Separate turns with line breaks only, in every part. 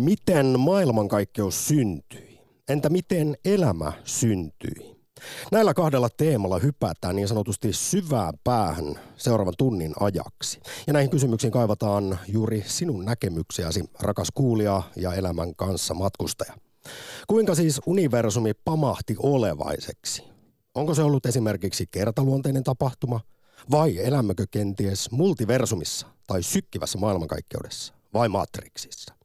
Miten maailmankaikkeus syntyi? Entä miten elämä syntyi? Näillä kahdella teemalla hypätään niin sanotusti syvään päähän seuraavan tunnin ajaksi. Ja näihin kysymyksiin kaivataan juuri sinun näkemyksiäsi, rakas kuulija ja elämän kanssa matkustaja. Kuinka siis universumi pamahti olevaiseksi? Onko se ollut esimerkiksi kertaluonteinen tapahtuma? Vai elämmekö kenties multiversumissa tai sykkivässä maailmankaikkeudessa vai matriksissa?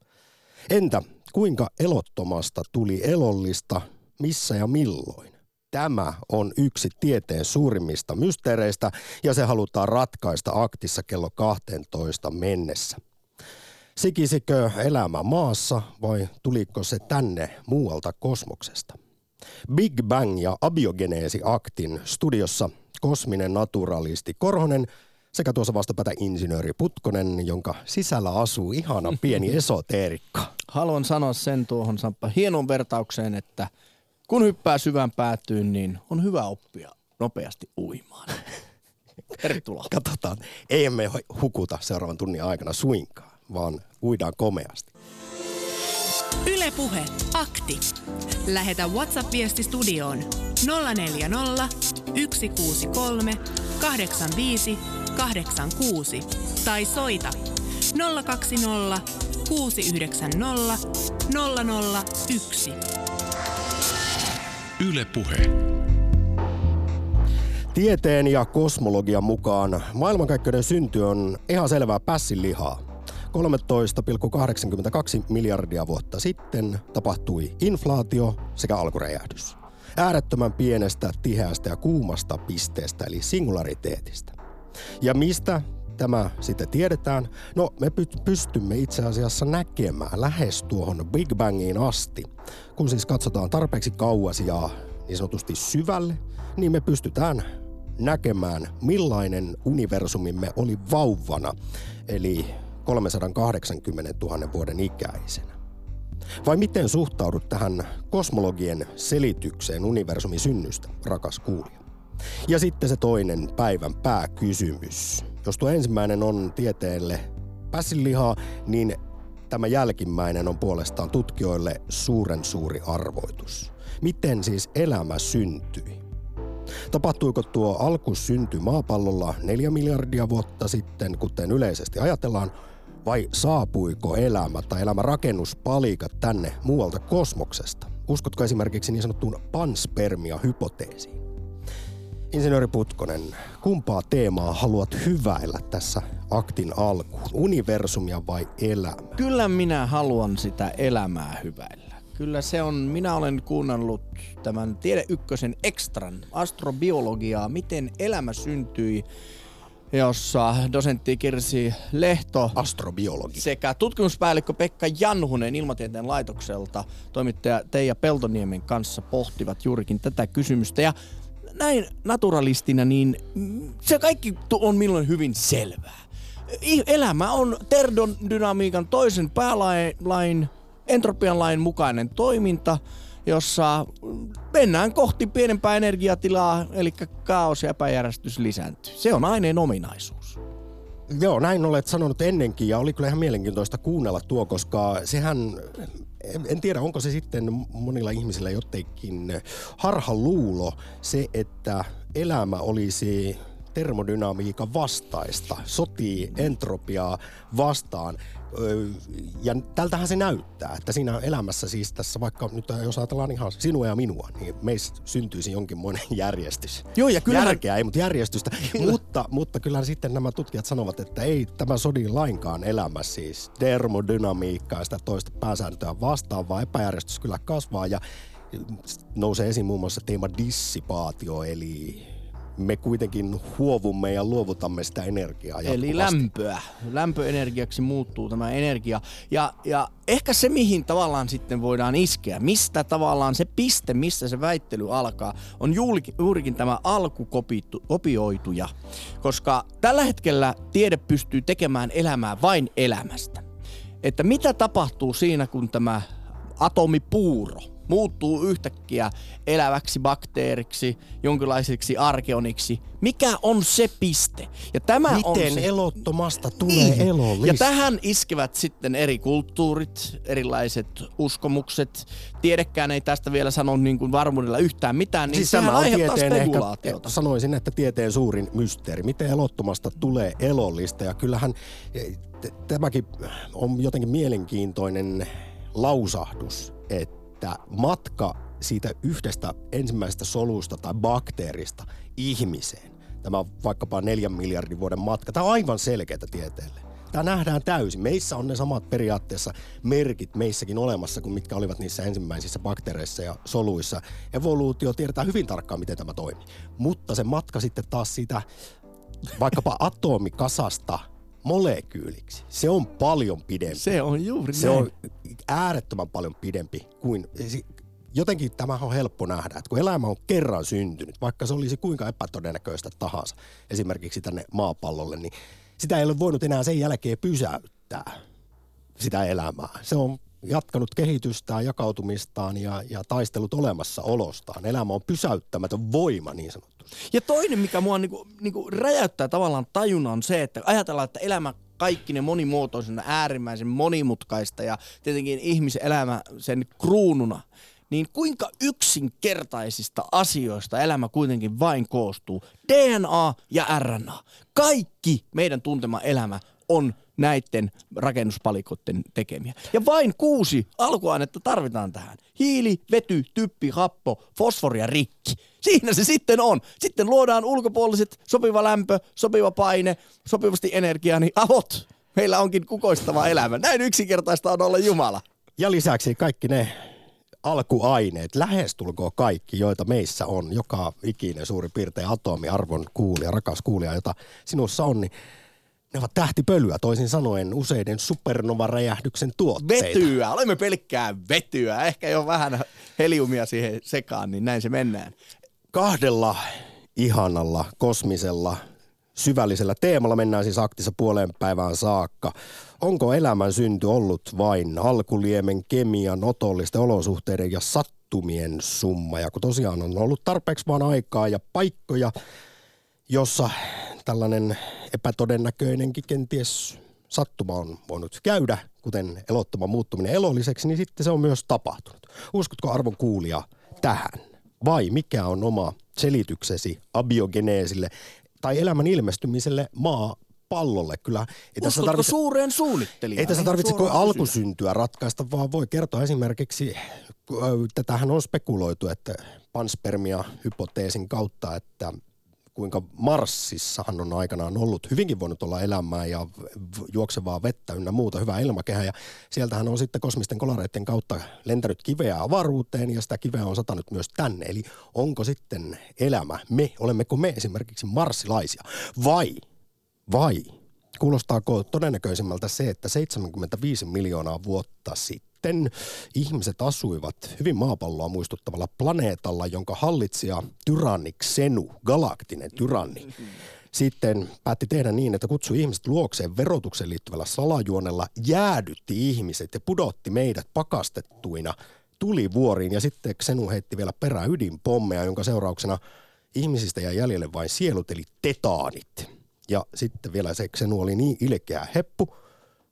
Entä kuinka elottomasta tuli elollista, missä ja milloin? Tämä on yksi tieteen suurimmista mysteereistä ja se halutaan ratkaista aktissa kello 12 mennessä. Sikisikö elämä maassa vai tuliko se tänne muualta kosmoksesta? Big Bang ja abiogeneesi aktin studiossa kosminen naturalisti Korhonen sekä tuossa vastapäätä insinööri Putkonen, jonka sisällä asuu ihana pieni esoteerikko.
Haluan sanoa sen tuohon Samppa hienon vertaukseen, että kun hyppää syvään päätyyn, niin on hyvä oppia nopeasti uimaan. Tervetuloa.
Katsotaan, ei me hukuta seuraavan tunnin aikana suinkaan, vaan uidaan komeasti.
Ylepuhe akti. Lähetä WhatsApp-viesti studioon 040 163 85 86 tai soita 020 690 001.
Ylepuhe.
Tieteen ja kosmologian mukaan maailmankaikkeuden synty on ihan selvää pässilihaa. 13,82 miljardia vuotta sitten tapahtui inflaatio sekä alkuräjähdys. Äärettömän pienestä, tiheästä ja kuumasta pisteestä eli singulariteetista. Ja mistä tämä sitten tiedetään? No me pystymme itse asiassa näkemään lähes tuohon Big Bangiin asti. Kun siis katsotaan tarpeeksi kauas ja niin sanotusti syvälle, niin me pystytään näkemään millainen universumimme oli vauvana, eli 380 000 vuoden ikäisenä. Vai miten suhtaudut tähän kosmologien selitykseen universumin synnystä, rakas kuulija? Ja sitten se toinen päivän pääkysymys. Jos tuo ensimmäinen on tieteelle päsilihaa, niin tämä jälkimmäinen on puolestaan tutkijoille suuren suuri arvoitus. Miten siis elämä syntyi? Tapahtuiko tuo alkusynty maapallolla neljä miljardia vuotta sitten, kuten yleisesti ajatellaan, vai saapuiko elämä tai elämän rakennuspalikat tänne muualta kosmoksesta? Uskotko esimerkiksi niin sanottuun panspermia-hypoteesiin? Insinööri Putkonen, kumpaa teemaa haluat hyväillä tässä aktin alkuun? Universumia vai elämä?
Kyllä minä haluan sitä elämää hyväillä. Kyllä se on, minä olen kuunnellut tämän Tiede Ykkösen ekstran astrobiologiaa, miten elämä syntyi jossa dosentti Kirsi Lehto,
astrobiologi,
sekä tutkimuspäällikkö Pekka Janhunen Ilmatieteen laitokselta, toimittaja Teija Peltoniemen kanssa pohtivat juurikin tätä kysymystä. Ja näin naturalistina, niin se kaikki on milloin hyvin selvää. Elämä on termodynamiikan toisen päälain, entropian lain mukainen toiminta, jossa mennään kohti pienempää energiatilaa, eli kaos ja epäjärjestys lisääntyy. Se on aineen ominaisuus.
Joo, näin olet sanonut ennenkin ja oli kyllä ihan mielenkiintoista kuunnella tuo, koska sehän en tiedä, onko se sitten monilla ihmisillä jotenkin harha luulo se, että elämä olisi termodynamiikan vastaista, sotii entropiaa vastaan. Ja tältähän se näyttää, että siinä elämässä siis tässä vaikka nyt jos ajatellaan ihan sinua ja minua, niin meistä syntyisi jonkinmoinen järjestys.
Joo, ja kyllä
Järkeä ei, mutta järjestystä. mutta, mutta kyllä sitten nämä tutkijat sanovat, että ei tämä sodi lainkaan elämä siis termodynamiikkaa sitä toista pääsääntöä vastaan, vaan epäjärjestys kyllä kasvaa ja nousee esiin muun muassa teema dissipaatio, eli me kuitenkin huovumme ja luovutamme sitä energiaa jatkuvasti.
Eli lämpöä. Lämpöenergiaksi muuttuu tämä energia. Ja, ja ehkä se, mihin tavallaan sitten voidaan iskeä, mistä tavallaan se piste, missä se väittely alkaa, on juurikin, tämä alkukopioituja. Koska tällä hetkellä tiede pystyy tekemään elämää vain elämästä. Että mitä tapahtuu siinä, kun tämä atomipuuro muuttuu yhtäkkiä eläväksi bakteeriksi, jonkinlaiseksi arkeoniksi. Mikä on se piste? Ja tämä
Miten
on se...
elottomasta tulee
Niin.
elollista?
Ja tähän iskevät sitten eri kulttuurit, erilaiset uskomukset. Tiedekään ei tästä vielä sano niin kuin varmuudella yhtään mitään, niin
Siis tämä on tieteen ehkä, sanoisin, että tieteen suurin mysteeri. Miten elottomasta tulee elollista? Ja kyllähän t- tämäkin on jotenkin mielenkiintoinen lausahdus, että matka siitä yhdestä ensimmäisestä solusta tai bakteerista ihmiseen, tämä on vaikkapa neljän miljardin vuoden matka, tämä on aivan selkeää tieteelle. Tämä nähdään täysin. Meissä on ne samat periaatteessa merkit meissäkin olemassa kuin mitkä olivat niissä ensimmäisissä bakteereissa ja soluissa. Evoluutio tiedetään hyvin tarkkaan, miten tämä toimii. Mutta se matka sitten taas siitä vaikkapa atomikasasta molekyyliksi, se on paljon pidempi.
Se on juuri
Se
näin.
on äärettömän paljon pidempi kuin... Jotenkin tämä on helppo nähdä, että kun elämä on kerran syntynyt, vaikka se olisi kuinka epätodennäköistä tahansa, esimerkiksi tänne maapallolle, niin sitä ei ole voinut enää sen jälkeen pysäyttää sitä elämää. Se on jatkanut kehitystään, jakautumistaan ja, ja taistelut olemassaolostaan. Elämä on pysäyttämätön voima niin sanottu.
Ja toinen, mikä mua niinku, niinku räjäyttää tavallaan tajunnan on se, että ajatellaan, että elämä kaikki ne monimuotoisena äärimmäisen monimutkaista ja tietenkin ihmisen elämä sen kruununa, niin kuinka yksinkertaisista asioista elämä kuitenkin vain koostuu. DNA ja RNA. Kaikki meidän tuntema elämä on näiden rakennuspalikoiden tekemiä. Ja vain kuusi alkuainetta tarvitaan tähän. Hiili, vety, typpi, happo, fosfori ja rikki. Siinä se sitten on. Sitten luodaan ulkopuoliset, sopiva lämpö, sopiva paine, sopivasti energiaa, niin avot. Meillä onkin kukoistava elämä. Näin yksinkertaista on olla Jumala.
Ja lisäksi kaikki ne alkuaineet, lähestulkoon kaikki, joita meissä on, joka ikinen suurin piirtein atomi, arvon kuulija, rakas kuulija, jota sinussa on, niin ne ovat tähtipölyä, toisin sanoen useiden supernova-räjähdyksen tuotteita.
Vetyä, olemme pelkkää vetyä. Ehkä jo vähän heliumia siihen sekaan, niin näin se mennään.
Kahdella ihanalla, kosmisella, syvällisellä teemalla mennään siis aktissa puoleen päivään saakka. Onko elämän synty ollut vain alkuliemen, kemian, otollisten olosuhteiden ja sattumien summa? Ja kun tosiaan on ollut tarpeeksi vaan aikaa ja paikkoja, jossa tällainen epätodennäköinenkin kenties sattuma on voinut käydä, kuten elottoman muuttuminen elolliseksi, niin sitten se on myös tapahtunut. Uskotko arvon kuulija tähän? Vai mikä on oma selityksesi abiogeneesille tai elämän ilmestymiselle maapallolle? Kyllä ei tässä tarvitse,
suureen suunnittelijaan?
ei tässä tarvitse
suoraan
alkusyntyä ratkaista, vaan voi kertoa esimerkiksi, ö, tätähän on spekuloitu, että panspermia hypoteesin kautta, että kuinka Marsissahan on aikanaan ollut, hyvinkin voinut olla elämää ja juoksevaa vettä ynnä muuta, hyvää ilmakehää. Ja sieltähän on sitten kosmisten kolareiden kautta lentänyt kiveä avaruuteen ja sitä kiveä on satanut myös tänne. Eli onko sitten elämä, me, olemmeko me esimerkiksi marsilaisia vai, vai kuulostaako todennäköisimmältä se, että 75 miljoonaa vuotta sitten ihmiset asuivat hyvin maapalloa muistuttavalla planeetalla, jonka hallitsija tyranni Xenu, galaktinen tyranni, sitten päätti tehdä niin, että kutsui ihmiset luokseen verotukseen liittyvällä salajuonella, jäädytti ihmiset ja pudotti meidät pakastettuina tulivuoriin ja sitten Xenu heitti vielä perään ydinpommeja, jonka seurauksena ihmisistä jäi jäljelle vain sielut eli tetaanit. Ja sitten vielä se Xenu oli niin ilkeä heppu,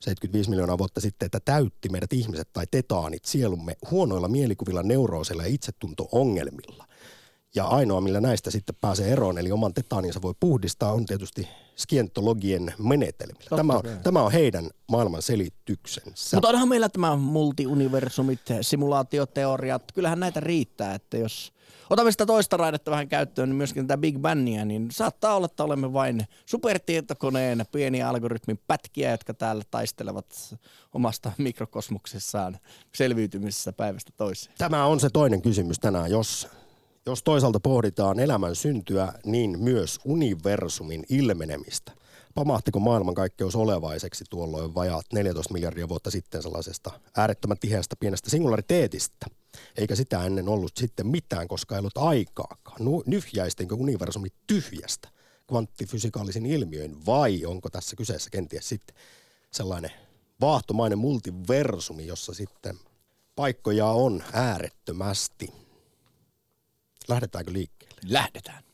75 miljoonaa vuotta sitten, että täytti meidät ihmiset tai tetaanit sielumme huonoilla mielikuvilla, neurooseilla ja itsetunto-ongelmilla. Ja ainoa, millä näistä sitten pääsee eroon, eli oman tetaaninsa voi puhdistaa, on tietysti skientologien menetelmillä. Tämä on, tämä on heidän maailman selityksensä.
Mutta onhan meillä tämä multiuniversumit, simulaatioteoriat, kyllähän näitä riittää, että jos otamme sitä toista raidetta vähän käyttöön, niin myöskin tätä Big Bangia, niin saattaa olla, että olemme vain supertietokoneen pieniä algoritmin pätkiä, jotka täällä taistelevat omasta mikrokosmuksessaan selviytymisessä päivästä toiseen.
Tämä on se toinen kysymys tänään. Jos, jos toisaalta pohditaan elämän syntyä, niin myös universumin ilmenemistä. Pamahtiko maailmankaikkeus olevaiseksi tuolloin vajaat 14 miljardia vuotta sitten sellaisesta äärettömän tiheästä pienestä singulariteetistä? Eikä sitä ennen ollut sitten mitään, koska ei ollut aikaakaan. Nu- Nyhjäistinkö universumi tyhjästä kvanttifysikaalisin ilmiöin vai onko tässä kyseessä kenties sitten sellainen vaahtomainen multiversumi, jossa sitten Paikkoja on äärettömästi. Lähdetäänkö liikkeelle?
Lähdetään.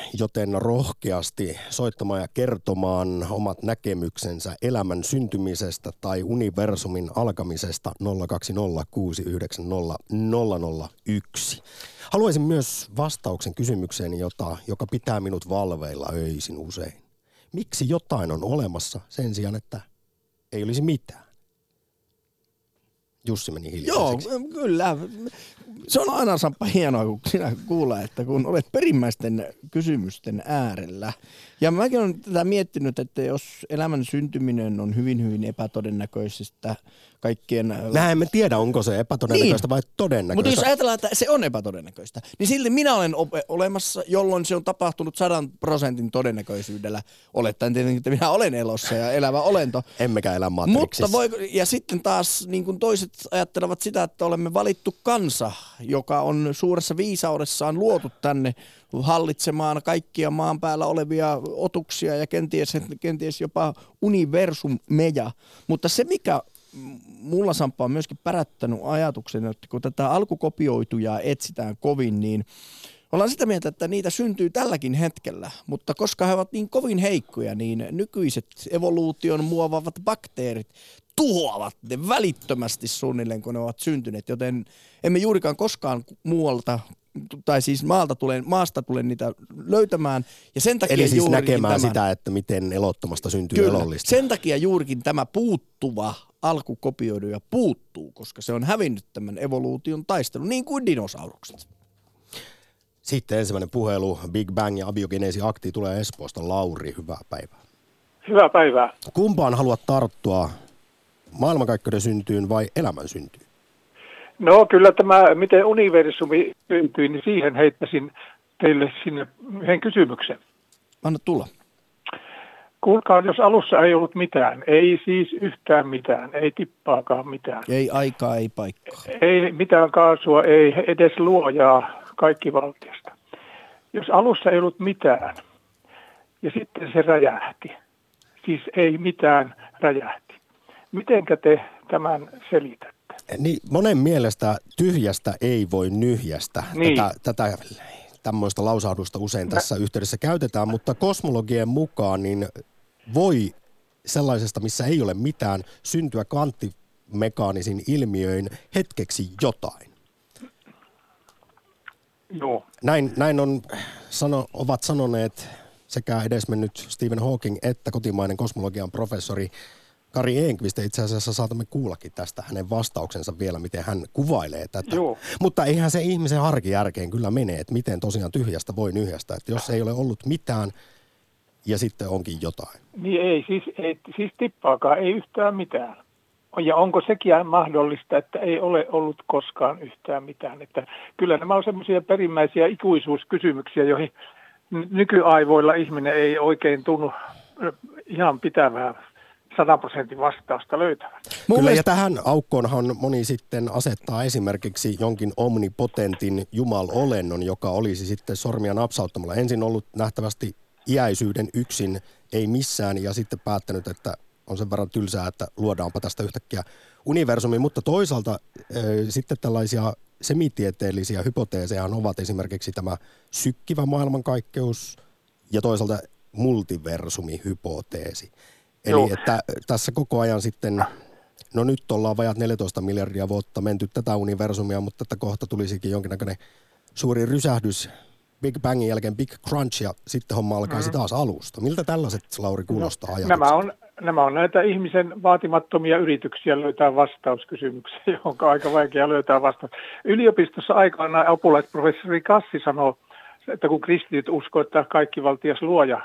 joten rohkeasti soittamaan ja kertomaan omat näkemyksensä elämän syntymisestä tai universumin alkamisesta 020690001. Haluaisin myös vastauksen kysymykseen, jota, joka pitää minut valveilla öisin usein. Miksi jotain on olemassa sen sijaan, että ei olisi mitään? Jussi meni hiljaiseksi.
Joo, kyllä. Se on aina Samppa hienoa, kun sinä kuulee, että kun olet perimmäisten kysymysten äärellä. Ja mäkin olen tätä miettinyt, että jos elämän syntyminen on hyvin, hyvin epätodennäköistä kaikkien...
Mä emme tiedä, onko se epätodennäköistä niin. vai todennäköistä.
Mutta jos ajatellaan, että se on epätodennäköistä, niin silti minä olen olemassa, jolloin se on tapahtunut sadan prosentin todennäköisyydellä. Olettaen tietenkin, että minä olen elossa ja elävä olento.
Emmekä elä
Mutta voi, ja sitten taas niin kuin toiset ajattelevat sitä, että olemme valittu kansa, joka on suuressa viisaudessaan luotu tänne hallitsemaan kaikkia maan päällä olevia otuksia ja kenties, kenties jopa universumeja. Mutta se, mikä mulla Samppa on myöskin pärättänyt ajatuksen, että kun tätä alkukopioituja etsitään kovin, niin ollaan sitä mieltä, että niitä syntyy tälläkin hetkellä, mutta koska he ovat niin kovin heikkoja, niin nykyiset evoluution muovaavat bakteerit tuhoavat ne välittömästi suunnilleen, kun ne ovat syntyneet, joten emme juurikaan koskaan muualta tai siis maalta tulen, maasta tulen niitä löytämään. Ja sen takia
Eli siis näkemään
tämä,
sitä, että miten elottomasta syntyy
kyllä,
elollista.
Sen takia juurikin tämä puuttuva alkukopioiduja puuttuu, koska se on hävinnyt tämän evoluution taistelun, niin kuin dinosaurukset.
Sitten ensimmäinen puhelu, Big Bang ja abiogeneesi akti tulee Espoosta. Lauri, hyvää päivää.
Hyvää päivää.
Kumpaan haluat tarttua, maailmankaikkeuden syntyyn vai elämän syntyyn?
No kyllä tämä, miten universumi syntyi, niin siihen heittäisin teille sinne yhden kysymyksen.
Anna tulla.
Kuulkaa, jos alussa ei ollut mitään, ei siis yhtään mitään, ei tippaakaan mitään.
Ei aikaa, ei paikkaa.
Ei mitään kaasua, ei edes luojaa kaikki valtiasta. Jos alussa ei ollut mitään ja sitten se räjähti, siis ei mitään räjähti. Mitenkä te tämän selitätte?
Niin, monen mielestä tyhjästä ei voi nyhjästä.
Niin.
Tätä, tätä tämmöistä lausahdusta usein tässä yhteydessä käytetään, mutta kosmologien mukaan niin voi sellaisesta, missä ei ole mitään, syntyä kvanttimekaanisin ilmiöin hetkeksi jotain.
Joo.
Näin, näin on, sano, ovat sanoneet sekä edesmennyt Stephen Hawking että kotimainen kosmologian professori Kari Enqvist. Itse asiassa saatamme kuullakin tästä hänen vastauksensa vielä, miten hän kuvailee tätä.
Joo.
Mutta eihän se ihmisen harkijärkeen kyllä mene, että miten tosiaan tyhjästä voi nyhjästä. Että jos ei ole ollut mitään ja sitten onkin jotain.
Niin ei, siis, ei, siis tippaakaan, ei yhtään mitään. Ja onko sekin mahdollista, että ei ole ollut koskaan yhtään mitään? Että kyllä nämä on semmoisia perimmäisiä ikuisuuskysymyksiä, joihin nykyaivoilla ihminen ei oikein tunnu ihan pitävää sadan prosentin vastausta löytävän.
Kyllä, ja tähän aukkoonhan moni sitten asettaa esimerkiksi jonkin omnipotentin jumalolennon, joka olisi sitten sormia napsauttamalla ensin ollut nähtävästi iäisyyden yksin, ei missään, ja sitten päättänyt, että on sen verran tylsää, että luodaanpa tästä yhtäkkiä universumi, mutta toisaalta äh, sitten tällaisia semitieteellisiä hypoteeseja ovat esimerkiksi tämä sykkivä maailmankaikkeus ja toisaalta multiversumi-hypoteesi. Eli
Joo.
että tässä koko ajan sitten, no nyt ollaan vajat 14 miljardia vuotta menty tätä universumia, mutta että kohta tulisikin jonkinnäköinen suuri rysähdys Big Bangin jälkeen Big Crunch ja sitten homma alkaisi mm. taas alusta. Miltä tällaiset, Lauri, kuulostaa no,
nämä on, nämä on näitä ihmisen vaatimattomia yrityksiä löytää vastauskysymyksiä, johon on aika vaikea löytää vastaus. Yliopistossa aikanaan apulaisprofessori Kassi sanoi, että kun kristityt uskoo, että kaikki valtias luoja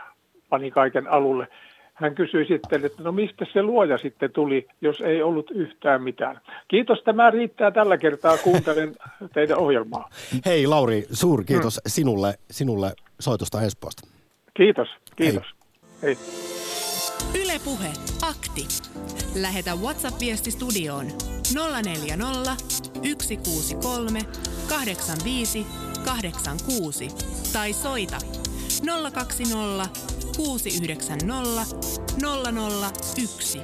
pani kaiken alulle, hän kysyi sitten, että no mistä se luoja sitten tuli, jos ei ollut yhtään mitään. Kiitos, tämä riittää tällä kertaa. Kuuntelen teidän ohjelmaa.
Hei Lauri, suuri kiitos mm. sinulle, sinulle soitosta Espoosta.
Kiitos. Kiitos. Hei.
Yle Puhe, akti. Lähetä WhatsApp-viesti studioon 040 163 85 86 tai soita 020 690 001.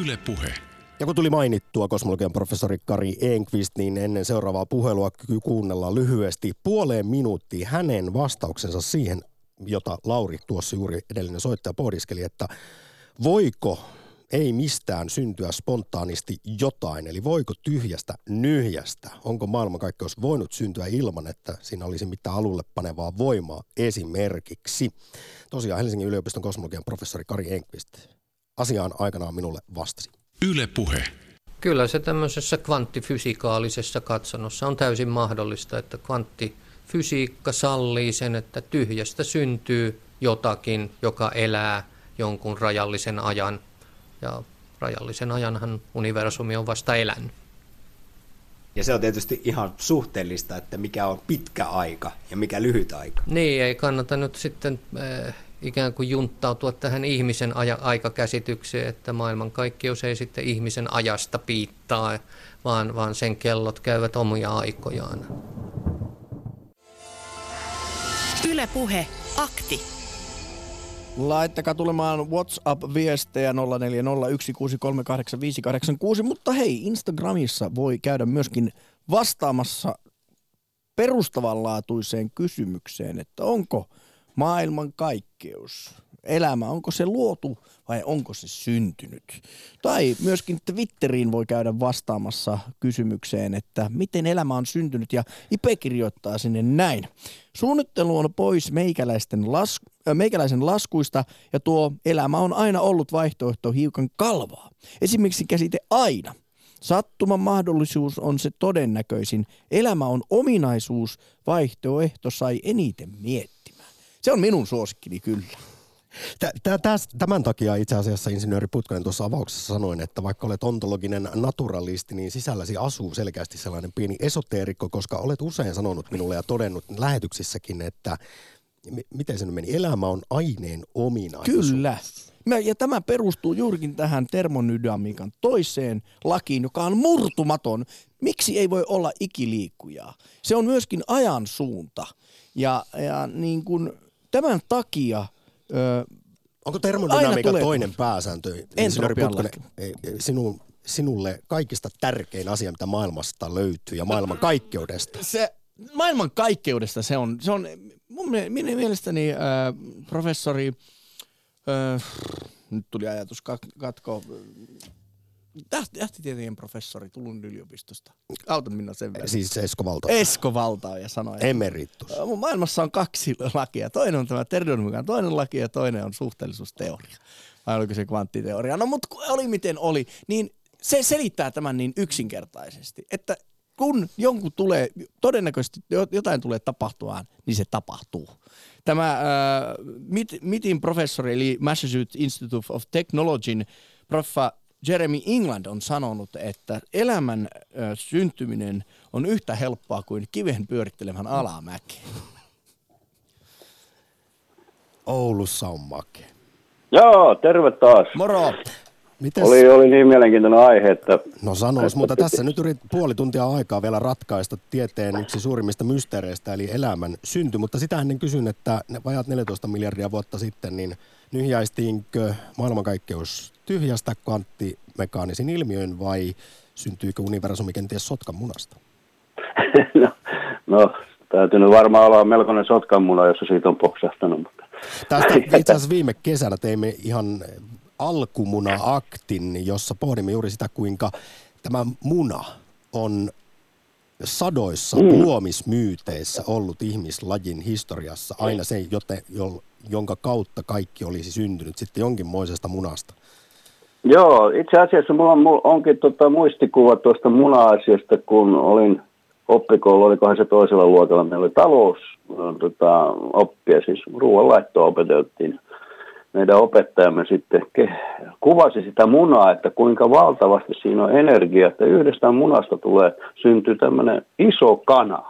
Yle Puhe.
Ja kun tuli mainittua kosmologian professori Kari Enqvist, niin ennen seuraavaa puhelua kuunnellaan lyhyesti puoleen minuuttiin hänen vastauksensa siihen, jota Lauri tuossa juuri edellinen soittaja pohdiskeli, että voiko ei mistään syntyä spontaanisti jotain, eli voiko tyhjästä nyhjästä, onko maailmankaikkeus voinut syntyä ilman, että siinä olisi mitään alulle panevaa voimaa esimerkiksi. Tosiaan Helsingin yliopiston kosmologian professori Kari Enqvist asiaan aikanaan minulle vastasi.
Yle Puhe.
Kyllä se tämmöisessä kvanttifysikaalisessa katsannossa on täysin mahdollista, että kvanttifysiikka sallii sen, että tyhjästä syntyy jotakin, joka elää jonkun rajallisen ajan. Ja rajallisen ajanhan universumi on vasta elänyt.
Ja se on tietysti ihan suhteellista, että mikä on pitkä aika ja mikä lyhyt aika.
Niin, ei kannata nyt sitten äh, ikään kuin junttautua tähän ihmisen aja- aikakäsitykseen, että maailmankaikkeus ei sitten ihmisen ajasta piittaa, vaan, vaan sen kellot käyvät omia aikojaan.
Yle Puhe, akti.
Laittakaa tulemaan WhatsApp-viestejä 0401638586, mutta hei, Instagramissa voi käydä myöskin vastaamassa perustavanlaatuiseen kysymykseen, että onko maailman kaikkeus, elämä, onko se luotu vai onko se syntynyt? Tai myöskin Twitteriin voi käydä vastaamassa kysymykseen, että miten elämä on syntynyt ja Ipe kirjoittaa sinne näin. Suunnittelu on pois meikäläisten las, äh, meikäläisen laskuista ja tuo elämä on aina ollut vaihtoehto hiukan kalvaa. Esimerkiksi käsite aina. Sattuman mahdollisuus on se todennäköisin. Elämä on ominaisuus, vaihtoehto sai eniten miettimään. Se on minun suosikkini kyllä.
Tämän takia itse asiassa insinööri Putkonen tuossa avauksessa sanoin, että vaikka olet ontologinen naturalisti, niin sisälläsi asuu selkeästi sellainen pieni esoteerikko, koska olet usein sanonut minulle ja todennut lähetyksissäkin, että miten se nyt meni, elämä on aineen ominaisuus.
Kyllä. Ja tämä perustuu juurikin tähän termonydamiikan toiseen lakiin, joka on murtumaton. Miksi ei voi olla ikiliikkujaa? Se on myöskin ajan suunta. Ja, ja niin kuin tämän takia –
Öö, Onko termodynamiikan toinen pääsääntö, Putkonen, sinun, sinulle kaikista tärkein asia, mitä maailmasta löytyy ja maailman kaikkeudesta?
Se, maailman kaikkeudesta se on, se on mun mielestäni äh, professori, äh, nyt tuli ajatus katko, Tähtitieteen professori Tulun yliopistosta. Auta minä sen verran.
Siis Esko Valta.
Esko Valta ja sanoi.
Emeritus.
Maailmassa on kaksi lakia. Toinen on tämä terveydenhuollon toinen laki ja toinen on suhteellisuusteoria. Vai oliko se kvanttiteoria? No mutta oli miten oli. Niin se selittää tämän niin yksinkertaisesti, että kun jonkun tulee, todennäköisesti jotain tulee tapahtumaan, niin se tapahtuu. Tämä äh, MITin professori, eli Massachusetts Institute of Technologyn proffa Jeremy England on sanonut, että elämän ö, syntyminen on yhtä helppoa kuin kiven pyörittelemän alamäki.
Oulussa on make.
Joo, terve taas.
Moro.
Mites? Oli, oli niin mielenkiintoinen aihe, että...
No sanois, mutta tässä nyt yrit puoli tuntia aikaa vielä ratkaista tieteen yksi suurimmista mysteereistä, eli elämän synty. Mutta sitä ennen kysyn, että vajat 14 miljardia vuotta sitten, niin nyhjäistiinkö maailmankaikkeus tyhjästä kvanttimekaanisin ilmiön vai syntyykö universumi kenties sotkan munasta?
no, no, täytyy nyt varmaan olla melkoinen sotkan muna, jos siitä on poksahtanut. Mutta...
Tästä itse asiassa viime kesänä teimme ihan alkumuna-aktin, jossa pohdimme juuri sitä, kuinka tämä muna on sadoissa mm. luomismyyteissä ollut ihmislajin historiassa aina se, joten, jonka kautta kaikki olisi syntynyt sitten jonkinmoisesta munasta.
Joo, itse asiassa mulla on, onkin tota muistikuva tuosta muna-asiasta, kun olin oppikoulu, olikohan se toisella luokalla, meillä oli talous tota, oppia, siis ruoanlaittoa opeteltiin. Meidän opettajamme sitten kuvasi sitä munaa, että kuinka valtavasti siinä on energiaa, että yhdestä munasta tulee, syntyy tämmöinen iso kana.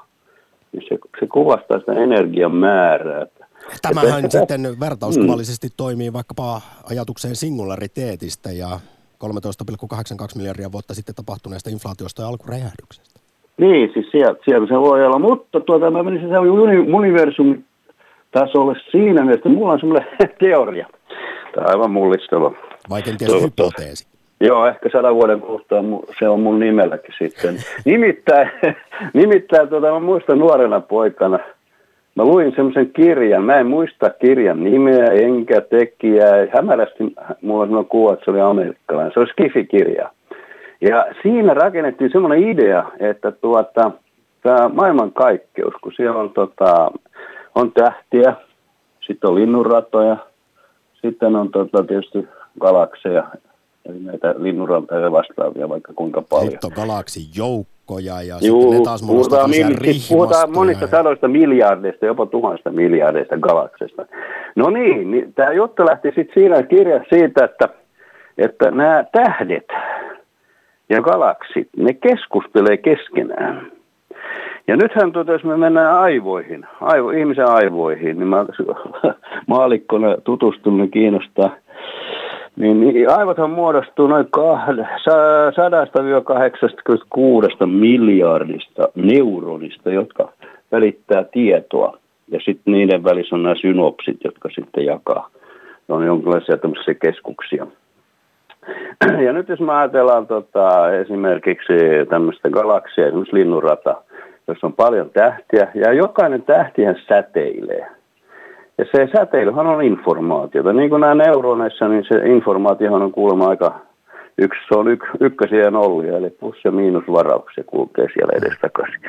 Niin se, se kuvastaa sitä energian määrää.
Tämähän sitten vertauskuvallisesti toimii vaikkapa ajatukseen singulariteetistä ja 13,82 miljardia vuotta sitten tapahtuneesta inflaatiosta ja alkuräjähdyksestä.
Niin, siis sieltä, sieltä se voi olla, mutta tuota, mä menisin se universumin tasolle siinä mielessä, että mulla on semmoinen teoria. Tämä on aivan mullistava.
Vai kenties hypoteesi?
Joo, ehkä sadan vuoden kuluttua se on mun nimelläkin sitten. Nimittäin, nimittäin tuota, mä muistan nuorena poikana, mä luin semmoisen kirjan, mä en muista kirjan nimeä enkä tekijää. Hämärästi mulla on semmoinen kuva, että se oli amerikkalainen, se oli Skifi-kirja. Ja siinä rakennettiin semmoinen idea, että tuota, tämä maailmankaikkeus, kun siellä on, tota, on tähtiä, sitten on linnunratoja, sitten on tota, tietysti galakseja, eli näitä linnunrantoja vastaavia vaikka kuinka paljon.
Sitten on galaksijoukkoja ja
Juu,
sitten ne taas
puhutaan, mil, puhutaan monista
ja...
sadoista miljardeista, jopa tuhansista miljardeista galakseista. No niin, niin tämä juttu lähti sitten siinä kirjassa siitä, että, että nämä tähdet ja galaksit, ne keskustelee keskenään. Ja nythän tuota, jos me mennään aivoihin, aivo, ihmisen aivoihin, niin mä maalikkona tutustunut niin kiinnostaa. Niin, niin aivothan muodostuu noin 100-86 miljardista neuronista, jotka välittää tietoa. Ja sitten niiden välissä on nämä synopsit, jotka sitten jakaa. Ne on jonkinlaisia tämmöisiä keskuksia. Ja nyt jos me ajatellaan tota, esimerkiksi tämmöistä galaksia, esimerkiksi linnunrata, jossa on paljon tähtiä, ja jokainen tähtihän säteilee. Ja se säteilyhän on informaatiota. Niin kuin nämä neuroneissa, niin se informaatiohan on kuulemma aika yksi, se on yk, ykkösiä ja nollia, eli plus- ja miinusvarauksia kulkee siellä edestakaisin.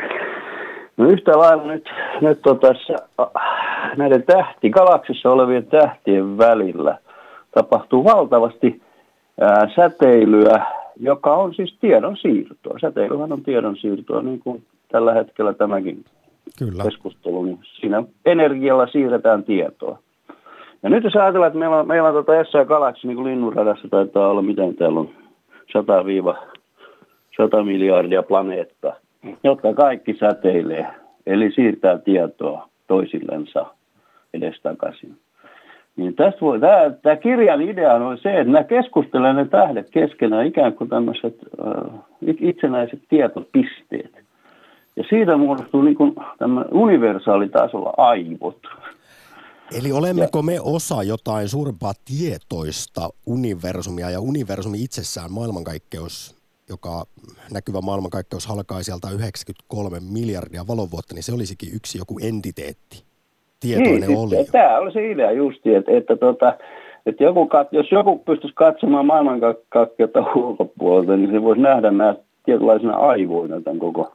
No yhtä lailla nyt, nyt on tässä näiden tähti, galaksissa olevien tähtien välillä tapahtuu valtavasti ää, säteilyä, joka on siis tiedonsiirtoa. Säteilyhän on tiedonsiirtoa, niin kuin tällä hetkellä tämäkin Kyllä. keskustelu. Niin siinä energialla siirretään tietoa. Ja nyt jos ajatellaan, että meillä on, meillä on tuota SA Galaxy, niin kuin linnunradassa taitaa olla, miten täällä on 100-100 miljardia planeettaa, jotka kaikki säteilee, eli siirtää tietoa toisillensa edestakaisin. Niin tästä voi, tämä, tämä kirjan idea on se, että nämä keskustelevat ne tähdet keskenään ikään kuin tämmöiset äh, itsenäiset tietopisteet. Ja siitä muodostuu niin kuin universaalitasolla aivot.
Eli olemmeko me osa jotain suurempaa tietoista universumia ja universumi itsessään maailmankaikkeus, joka näkyvä maailmankaikkeus halkaa sieltä 93 miljardia valovuotta, niin se olisikin yksi joku entiteetti tietoinen niin, oli.
Tämä oli se idea justi, että, että, tota, että joku, jos joku pystyisi katsomaan maailmankaikkeutta ulkopuolelta, niin se voisi nähdä nämä tietynlaisena aivoina tämän koko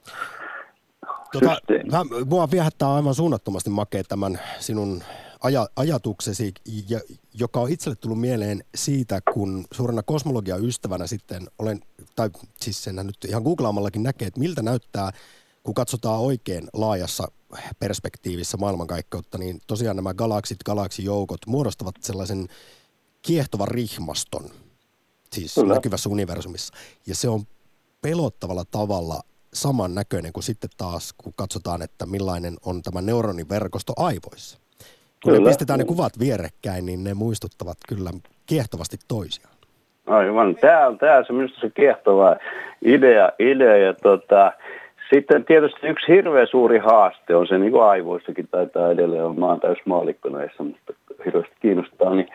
Tota,
mä, mua viehättää aivan suunnattomasti makea tämän sinun aja, ajatuksesi, ja, joka on itselle tullut mieleen siitä, kun suurena kosmologian ystävänä sitten olen, tai siis sen nyt ihan googlaamallakin näkee, että miltä näyttää, kun katsotaan oikein laajassa perspektiivissä maailmankaikkeutta, niin tosiaan nämä galaksit, galaksijoukot muodostavat sellaisen kiehtovan rihmaston, siis Kyllä. näkyvässä universumissa. Ja se on pelottavalla tavalla saman näköinen kuin sitten taas, kun katsotaan, että millainen on tämä neuroniverkosto aivoissa. Kun kyllä. ne pistetään ne kuvat vierekkäin, niin ne muistuttavat kyllä kiehtovasti toisiaan.
Aivan. Tämä on, tämä on se minusta se kiehtova idea. idea ja tota, sitten tietysti yksi hirveän suuri haaste on se, niin kuin aivoissakin taitaa edelleen olla, maan näissä, mutta hirveästi kiinnostaa, niin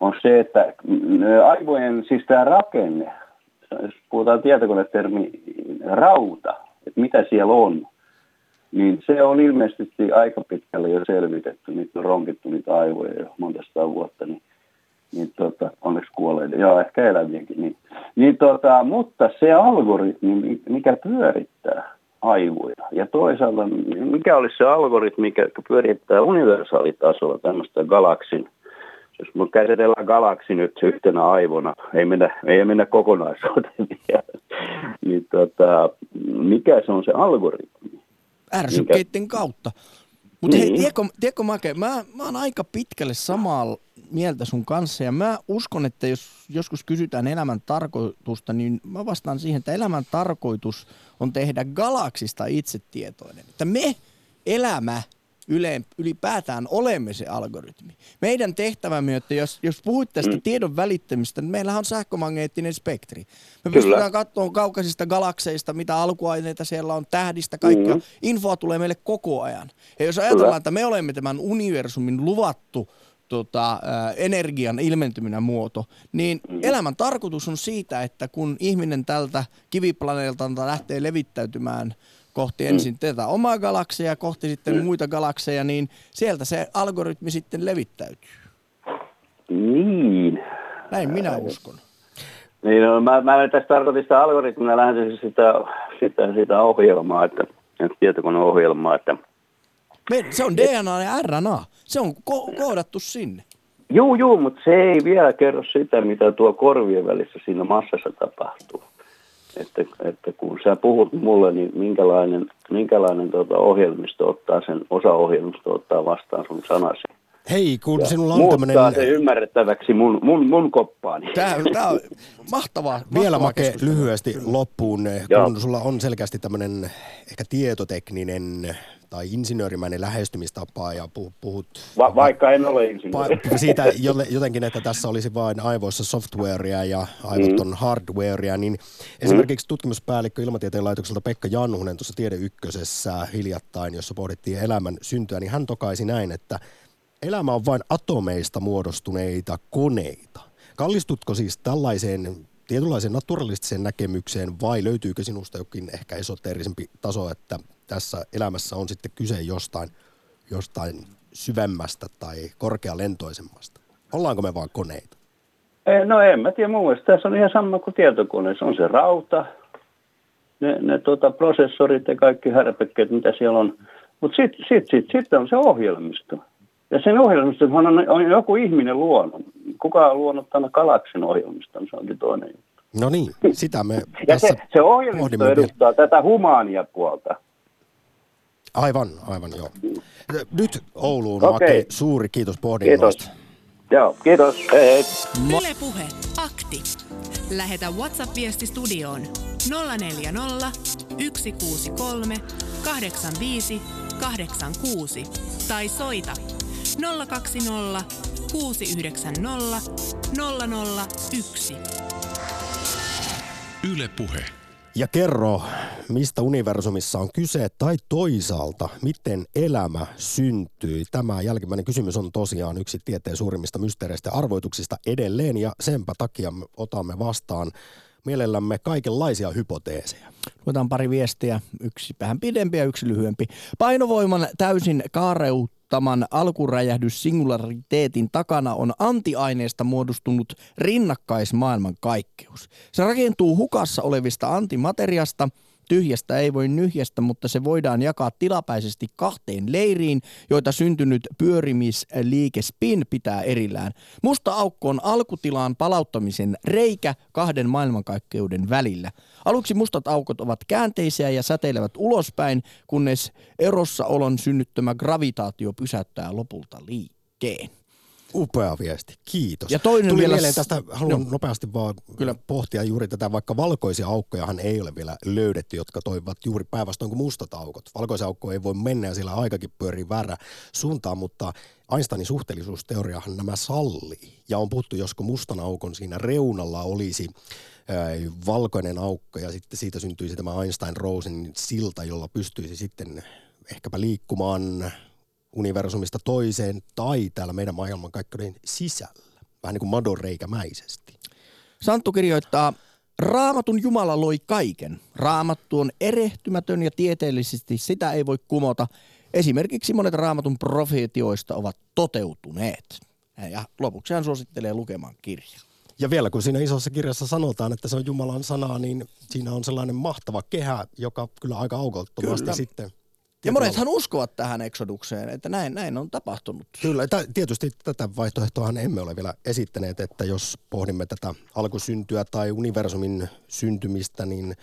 on se, että aivojen, siis tämä rakenne, jos puhutaan tietokonetermi rauta, että mitä siellä on, niin se on ilmeisesti aika pitkälle jo selvitetty. Nyt on ronkittu niitä aivoja jo monta vuotta, niin, niin tota, onneksi kuolleita, joo ehkä eläviäkin. Niin, niin tota, mutta se algoritmi, mikä pyörittää aivoja. Ja toisaalta, mikä olisi se algoritmi, mikä pyörittää universaalitasolla tämmöistä galaksin, jos me käsitellään galaksi nyt yhtenä aivona, ei mennä, ei mennä kokonaisuuteen vielä, niin tota, mikä se on se algoritmi?
Ärsykkeiden mikä... kautta. Mutta niin. hei, tiedätkö, tiedätkö Make, mä, mä oon aika pitkälle samaa mieltä sun kanssa ja mä uskon, että jos joskus kysytään elämän tarkoitusta, niin mä vastaan siihen, että elämän tarkoitus on tehdä galaksista itsetietoinen. Että me, elämä, yle, ylipäätään olemme se algoritmi. Meidän tehtävämme, että jos, jos puhuit tästä mm. tiedon välittämistä, niin meillähän on sähkömagneettinen spektri. Me Kyllä. pystytään katsomaan kaukaisista galakseista, mitä alkuaineita siellä on, tähdistä, kaikkea. Mm. Infoa tulee meille koko ajan. Ja jos ajatellaan, Kyllä. että me olemme tämän universumin luvattu tota, ä, energian ilmentyminen muoto, niin mm. elämän tarkoitus on siitä, että kun ihminen tältä kiviplaneelta lähtee levittäytymään kohti mm. ensin tätä omaa galakseja ja kohti sitten mm. muita galakseja, niin sieltä se algoritmi sitten levittäytyy.
Niin.
Näin minä uskon.
Niin, no, mä, mä tässä tarkoitin sitä algoritmia, lähdin sitä, sitä, sitä ohjelmaa, että, tietokoneohjelmaa, että
me, se on DNA ja RNA. Se on ko- koodattu sinne.
Joo, joo, mutta se ei vielä kerro sitä, mitä tuo korvien välissä siinä massassa tapahtuu. Että, että kun sä puhut mulle, niin minkälainen, minkälainen tuota ohjelmisto ottaa sen, osa ohjelmisto ottaa vastaan sun sanasi.
Hei, kun ja sinulla on tämmöinen...
se ymmärrettäväksi mun, mun, mun koppaani.
Tämä, tämä on mahtavaa.
Vielä Make lyhyesti loppuun, kun sulla on selkeästi tämmöinen ehkä tietotekninen tai insinöörimäinen lähestymistapa ja puhut...
Va- vaikka en ole insinööri.
Siitä jotenkin, että tässä olisi vain aivoissa softwarea ja aivot mm. on hardwarea, niin esimerkiksi tutkimuspäällikkö Ilmatieteen laitokselta Pekka Janhunen tuossa Tiede Ykkösessä hiljattain, jossa pohdittiin elämän syntyä, niin hän tokaisi näin, että elämä on vain atomeista muodostuneita koneita. Kallistutko siis tällaiseen tietynlaiseen naturalistiseen näkemykseen vai löytyykö sinusta jokin ehkä esoteerisempi taso, että tässä elämässä on sitten kyse jostain, jostain syvemmästä tai korkealentoisemmasta? Ollaanko me vaan koneita?
No en mä tiedä, mun mielestä tässä on ihan sama kuin tietokoneessa. On se rauta, ne, ne tota, prosessorit ja kaikki härpekkeet, mitä siellä on. Mutta sitten sit, sit, sit on se ohjelmisto. Ja sen ohjelmiston on, on joku ihminen luonut. Kuka on luonut tänne galaksin ohjelmiston, se onkin toinen juttu.
No niin, sitä me
ja tässä se, se ohjelmisto edustaa tätä humaania puolta.
Aivan, aivan joo. Nyt Ouluun, okay. Make, suuri kiitos pohdinnoista.
Kiitos. Joo, kiitos. Hei, hei.
Yle Puhe, akti. Lähetä WhatsApp-viesti studioon 040 163 85 86 tai soita 020 690 001.
Yle Puhe. Ja kerro, mistä universumissa on kyse tai toisaalta, miten elämä syntyi. Tämä jälkimmäinen kysymys on tosiaan yksi tieteen suurimmista mysteereistä ja arvoituksista edelleen ja senpä takia me otamme vastaan mielellämme kaikenlaisia hypoteeseja.
Luetaan pari viestiä, yksi vähän pidempi ja yksi lyhyempi. Painovoiman täysin kaareut tuottaman alkuräjähdys singulariteetin takana on antiaineesta muodostunut rinnakkaismaailman kaikkeus. Se rakentuu hukassa olevista antimateriasta – Tyhjästä ei voi nyhjästä, mutta se voidaan jakaa tilapäisesti kahteen leiriin, joita syntynyt pyörimisliike spin pitää erillään. Musta aukko on alkutilaan palauttamisen reikä kahden maailmankaikkeuden välillä. Aluksi mustat aukot ovat käänteisiä ja säteilevät ulospäin, kunnes erossaolon synnyttämä gravitaatio pysäyttää lopulta liikkeen.
Upea viesti, kiitos.
Ja toinen
Tuli vielä... mieleen tästä, haluan no. nopeasti vaan Kyllä. pohtia juuri tätä, vaikka valkoisia aukkojahan ei ole vielä löydetty, jotka toivat juuri päinvastoin kuin mustat aukot. Valkoisia aukkoja ei voi mennä ja sillä aikakin pyörii väärä suuntaan, mutta Einsteinin suhteellisuusteoriahan nämä sallii. Ja on puhuttu, josko mustan aukon siinä reunalla olisi valkoinen aukko ja sitten siitä syntyisi tämä Einstein-Rosen silta, jolla pystyisi sitten ehkäpä liikkumaan universumista toiseen tai täällä meidän maailmankaikkeuden sisällä. Vähän niin kuin madonreikämäisesti.
Santtu kirjoittaa, Raamatun Jumala loi kaiken. Raamattu on erehtymätön ja tieteellisesti sitä ei voi kumota. Esimerkiksi monet raamatun profeetioista ovat toteutuneet. Ja lopuksi hän suosittelee lukemaan kirjaa.
Ja vielä kun siinä isossa kirjassa sanotaan, että se on Jumalan sanaa, niin siinä on sellainen mahtava kehä, joka kyllä aika aukottomasti kyllä. sitten
ja monethan uskovat tähän eksodukseen, että näin, näin on tapahtunut.
Kyllä, t- tietysti tätä vaihtoehtoa emme ole vielä esittäneet, että jos pohdimme tätä alkusyntyä tai universumin syntymistä, niin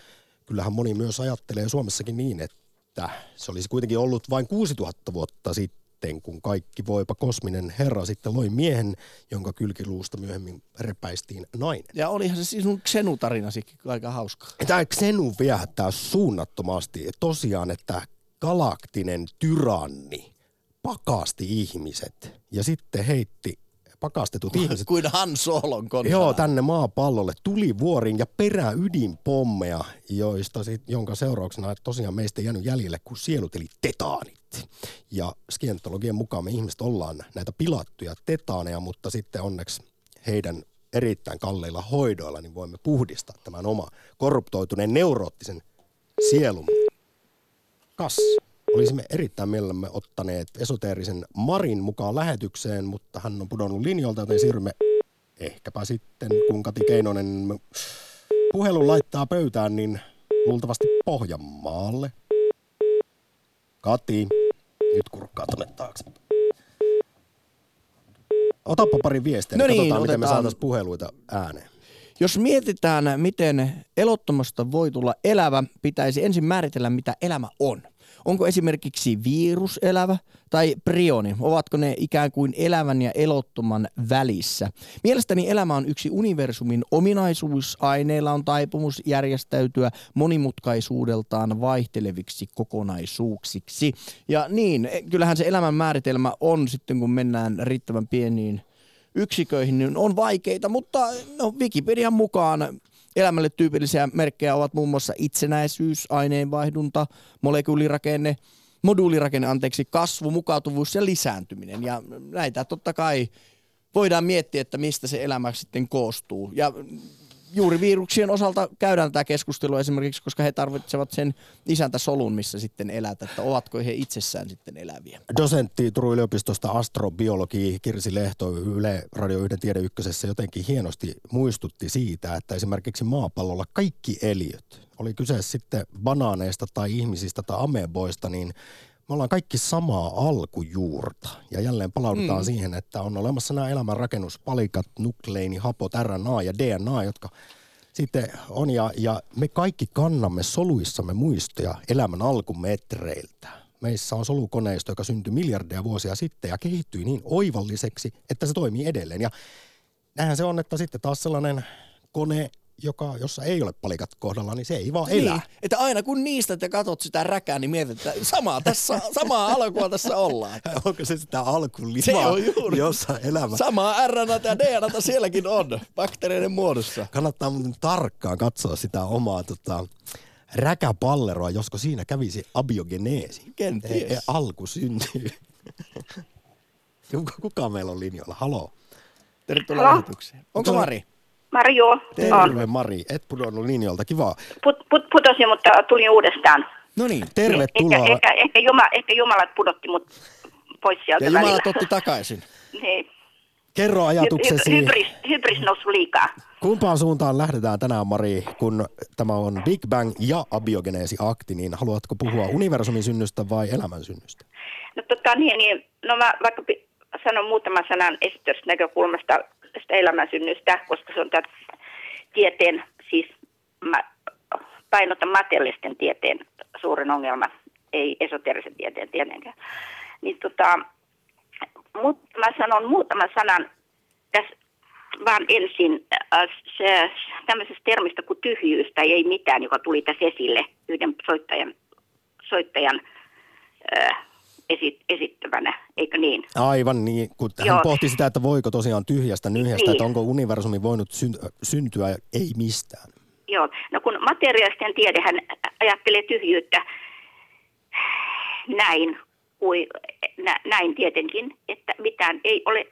kyllähän moni myös ajattelee Suomessakin niin, että se olisi kuitenkin ollut vain 6000 vuotta sitten, kun kaikki voipa kosminen herra sitten loi miehen, jonka kylkiluusta myöhemmin repäistiin nainen.
Ja olihan se siis sun Xenu-tarinasi aika hauska.
Tämä Xenu viehättää suunnattomasti. Tosiaan, että galaktinen tyranni pakasti ihmiset ja sitten heitti pakastetut ihmiset
Kuin Han Solon konsana.
Joo, tänne maapallolle tuli vuorin ja peräydinpommeja, joista sit, jonka seurauksena tosiaan meistä ei jäänyt jäljelle kuin sielut eli tetaanit. Ja skientologian mukaan me ihmiset ollaan näitä pilattuja tetaaneja, mutta sitten onneksi heidän erittäin kalleilla hoidoilla niin voimme puhdistaa tämän oma korruptoituneen neuroottisen sielun. Kas. Olisimme erittäin mielellämme ottaneet esoteerisen Marin mukaan lähetykseen, mutta hän on pudonnut linjoilta, joten siirrymme ehkäpä sitten, kun Kati Keinonen puhelun laittaa pöytään, niin luultavasti Pohjanmaalle. Kati, nyt kurkkaa tonne taakse. Otappa pari viestiä,
No
niin
niin,
katsotaan, miten me
otetaan-
saataisiin puheluita ääneen.
Jos mietitään, miten elottomasta voi tulla elävä, pitäisi ensin määritellä, mitä elämä on. Onko esimerkiksi virus elävä tai prioni? Ovatko ne ikään kuin elävän ja elottoman välissä? Mielestäni elämä on yksi universumin ominaisuus. Aineilla on taipumus järjestäytyä monimutkaisuudeltaan vaihteleviksi kokonaisuuksiksi. Ja niin, kyllähän se elämän määritelmä on sitten, kun mennään riittävän pieniin yksiköihin, niin on vaikeita, mutta no, Wikipedian mukaan elämälle tyypillisiä merkkejä ovat muun muassa itsenäisyys, aineenvaihdunta, molekyylirakenne, moduulirakenne, anteeksi, kasvu, mukautuvuus ja lisääntyminen. Ja näitä totta kai voidaan miettiä, että mistä se elämä sitten koostuu. Ja juuri viruksien osalta käydään tätä keskustelua esimerkiksi, koska he tarvitsevat sen isäntäsolun, missä sitten elät, että ovatko he itsessään sitten eläviä.
Dosentti Turun yliopistosta astrobiologi Kirsi Lehto Yle Radio 1 Tiede Ykkösessä jotenkin hienosti muistutti siitä, että esimerkiksi maapallolla kaikki eliöt, oli kyse sitten banaaneista tai ihmisistä tai ameboista, niin me ollaan kaikki samaa alkujuurta. Ja jälleen palaudutaan mm. siihen, että on olemassa nämä elämän rakennuspalikat, nukleini, hapot, RNA ja DNA, jotka sitten on. Ja, ja me kaikki kannamme soluissamme muistoja elämän alkumetreiltä. Meissä on solukoneisto, joka syntyi miljardeja vuosia sitten ja kehittyi niin oivalliseksi, että se toimii edelleen. Ja näinhän se on, että sitten taas sellainen kone, joka, jossa ei ole palikat kohdalla, niin se ei vaan elä.
Niin, että aina kun niistä te katot sitä räkää, niin mietit, että samaa, tässä, samaa alkua tässä ollaan.
Onko se sitä alkulimaa,
Se on juuri.
jossa elämä...
Samaa RNA ja DNA sielläkin on, bakteereiden muodossa.
Kannattaa muuten tarkkaan katsoa sitä omaa tota, räkäpalleroa, josko siinä kävisi abiogeneesi.
Kenties.
E- e- alku syntyy. Kuka, kuka meillä on linjoilla? Haloo.
Tervetuloa lähetykseen. Onko Mari?
Mari, joo. On.
Terve Mari, et pudonnut linjoilta, kiva.
Put, put, putosin, mutta tulin uudestaan.
No niin.
Tervetuloa.
Ehkä, ehkä, ehkä, Jumala, ehkä Jumalat pudotti mut pois sieltä
Ja. Jumala otti takaisin.
Niin.
Kerro ajatuksesi,
hy, hybris, hybris noussut liikaa.
kumpaan suuntaan lähdetään tänään Mari, kun tämä on Big Bang ja abiogeneesi-akti, niin haluatko puhua universumin synnystä vai elämän synnystä?
No, tota, niin, niin, no mä vaikka sanon muutaman sanan esityksestä näkökulmasta tästä elämänsynnystä, koska se on tämä tieteen, siis mä painotan materiaalisten tieteen suurin ongelma, ei esoterisen tieteen tietenkään. Niin tota, mut, mä sanon muutaman sanan tässä vaan ensin äh, se, tämmöisestä termistä kuin tyhjyys tai ei mitään, joka tuli tässä esille yhden soittajan, soittajan äh, esit, esittävänä, eikö niin?
Aivan niin, kun hän
Joo.
pohti sitä, että voiko tosiaan tyhjästä nyhjästä,
Niin.
että onko universumi voinut syn- syntyä ei mistään.
Joo, no kun materiaalisten tiedehän ajattelee tyhjyyttä näin, kuin, nä, näin tietenkin, että mitään ei ole,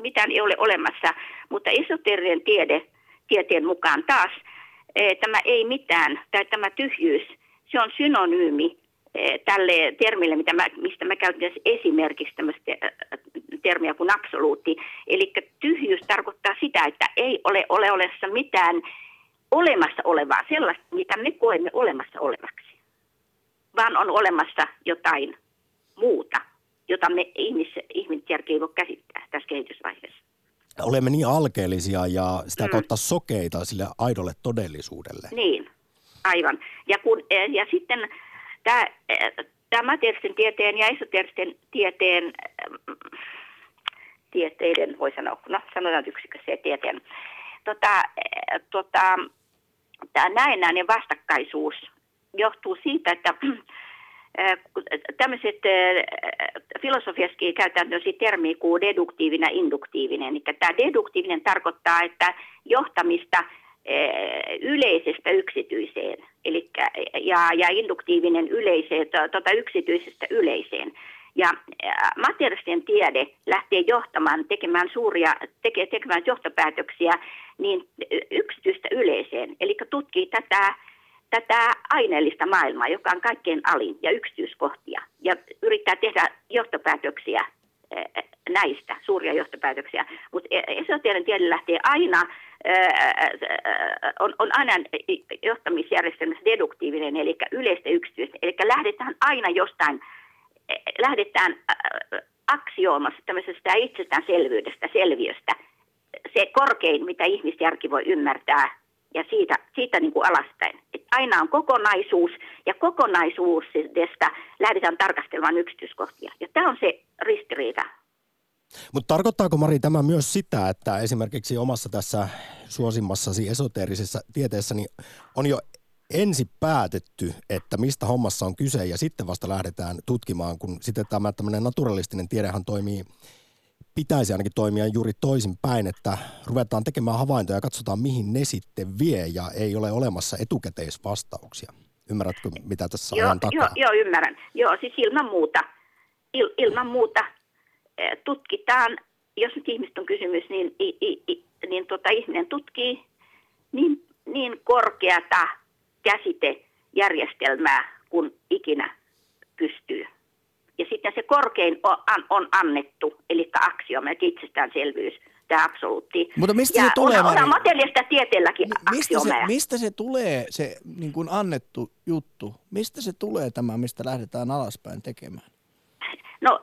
mitään ei ole olemassa, mutta esoterinen tiede, tieteen mukaan taas eh, tämä ei mitään, tai tämä tyhjyys, se on synonyymi tälle termille, mitä mä, mistä mä käytän esimerkiksi tämmöistä eh, termiä kuin absoluutti. Eli tyhjyys tarkoittaa sitä, että ei ole ole olemassa mitään olemassa olevaa, sellaista, mitä me koemme olemassa olevaksi, vaan on olemassa jotain muuta, jota me ihmis, ihmisjärki ei voi käsittää tässä kehitysvaiheessa.
Olemme niin alkeellisia ja sitä
Mm.
kautta sokeita sille aidolle todellisuudelle.
Niin, aivan. Ja, kun, eh, ja sitten tämä, tämä materiaalisten tieteen ja esoteristen tieteen, tieteiden, voi sanoa, no sanotaan yksikössä tieteen, tota, tota, tämä näennäinen vastakkaisuus johtuu siitä, että tämmöiset filosofiaskin käytetään termiä kuin deduktiivinen ja induktiivinen. Eli tämä deduktiivinen tarkoittaa, että johtamista yleisestä yksityiseen, eli, ja, ja induktiivinen yleiseen, tuota, yksityisestä yleiseen. Ja materiaalisten tiede lähtee johtamaan, tekemään suuria, teke, tekemään johtopäätöksiä niin yksityistä yleiseen. Eli tutkii tätä, tätä aineellista maailmaa, joka on kaikkein alin ja yksityiskohtia. Ja yrittää tehdä johtopäätöksiä näistä, suuria johtopäätöksiä. Mutta esoteerinen tiede lähtee aina, on, on aina johtamisjärjestelmässä deduktiivinen, eli yleistä yksityistä. Eli lähdetään aina jostain lähdetään äh, aksioomassa tämmöisestä itsestäänselvyydestä, selviöstä, se korkein, mitä ihmisjärki voi ymmärtää, ja siitä, siitä niin kuin alaspäin. Et aina on kokonaisuus, ja kokonaisuudesta lähdetään tarkastelemaan yksityiskohtia. Ja tämä on se ristiriita.
Mutta tarkoittaako Mari tämä myös sitä, että esimerkiksi omassa tässä suosimmassasi esoteerisessa tieteessä niin on jo ensin päätetty, että mistä hommassa on kyse ja sitten vasta lähdetään tutkimaan, kun sitten tämä tämmöinen naturalistinen tiedehän toimii, pitäisi ainakin toimia juuri toisin päin, että ruvetaan tekemään havaintoja ja katsotaan mihin ne sitten vie ja ei ole olemassa etukäteisvastauksia. Ymmärrätkö, mitä tässä
joo,
ajan takaa?
Joo, joo, ymmärrän. Joo, siis ilman muuta, il, ilman muuta tutkitaan, jos nyt ihmistä on kysymys, niin, i, i, niin tota, ihminen tutkii niin, niin korkeata käsitejärjestelmää kuin ikinä pystyy. Ja sitten se korkein on, on annettu, eli aksiooma, itsestäänselvyys, tämä absoluutti.
Mutta mistä
ja
se tulee,
on, on materiaalista tieteelläkin
mistä se, mistä se tulee, se niin kuin annettu juttu? Mistä se tulee tämä, mistä lähdetään alaspäin tekemään?
No,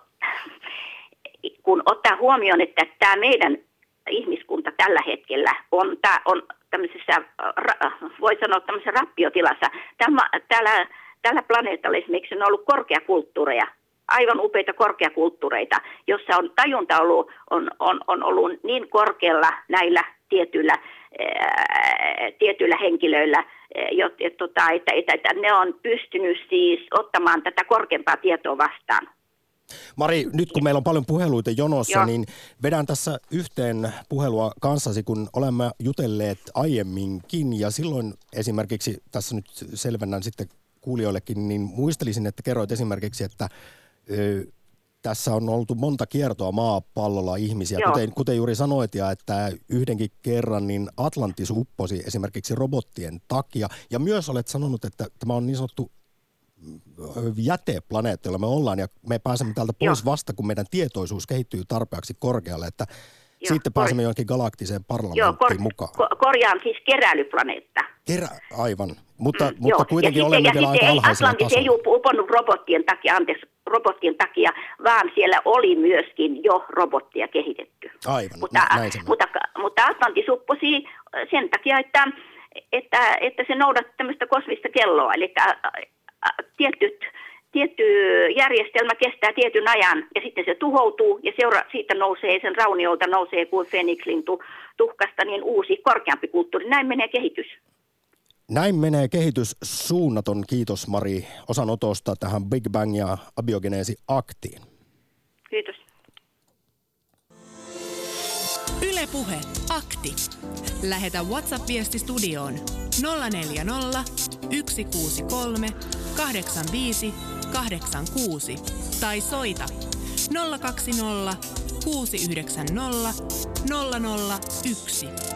kun ottaa huomioon, että tämä meidän ihmiskunta tällä hetkellä on, tämä on tämmöisessä, voi sanoa tämmöisessä rappiotilassa. Tämä, täällä, tällä planeetalla esimerkiksi on ollut korkeakulttuureja, aivan upeita korkeakulttuureita, jossa on tajunta ollut, on, on, on ollut niin korkealla näillä tietyillä, ää, tietyillä henkilöillä, että, tota, että, että, että ne on pystynyt siis ottamaan tätä korkeampaa tietoa vastaan.
Mari, nyt kun meillä on paljon puheluita jonossa, Joo. niin vedän tässä yhteen puhelua kanssasi, kun olemme jutelleet aiemminkin. Ja silloin esimerkiksi, tässä nyt selvennän sitten kuulijoillekin, niin muistelisin, että kerroit esimerkiksi, että ö, tässä on oltu monta kiertoa maapallolla ihmisiä, kuten, kuten juuri sanoit, ja että yhdenkin kerran niin Atlantis upposi esimerkiksi robottien takia. Ja myös olet sanonut, että tämä on niin sanottu jäteplaneetta, jolla me ollaan, ja me pääsemme täältä pois Joo. vasta, kun meidän tietoisuus kehittyy tarpeeksi korkealle, että Joo, sitten kor- pääsemme johonkin galaktiseen parlamenttiin Joo, kor- mukaan.
Ko- korjaan siis keräilyplaneetta.
Kerä, aivan, mutta, mm, mutta kuitenkin ja olemme vielä aika alhaisella
Atlantis ei uponnut robottien takia, anteeksi, robottien takia, vaan siellä oli myöskin jo robottia kehitetty.
Aivan,
mutta, näin se mutta, mutta Atlantis upposi sen takia, että, että, että se noudatti tämmöistä kosmista kelloa, eli tietyt, tietty järjestelmä kestää tietyn ajan ja sitten se tuhoutuu ja seura, siitä nousee, sen rauniolta nousee kuin Fenixlintu tuhkasta niin uusi korkeampi kulttuuri. Näin menee kehitys.
Näin menee kehitys suunnaton. Kiitos Mari osanotosta tähän Big Bang ja abiogeneesi aktiin.
Kiitos.
Ylepuhe akti. Lähetä WhatsApp-viesti studioon 040 163 85 86 tai soita 020 690 001.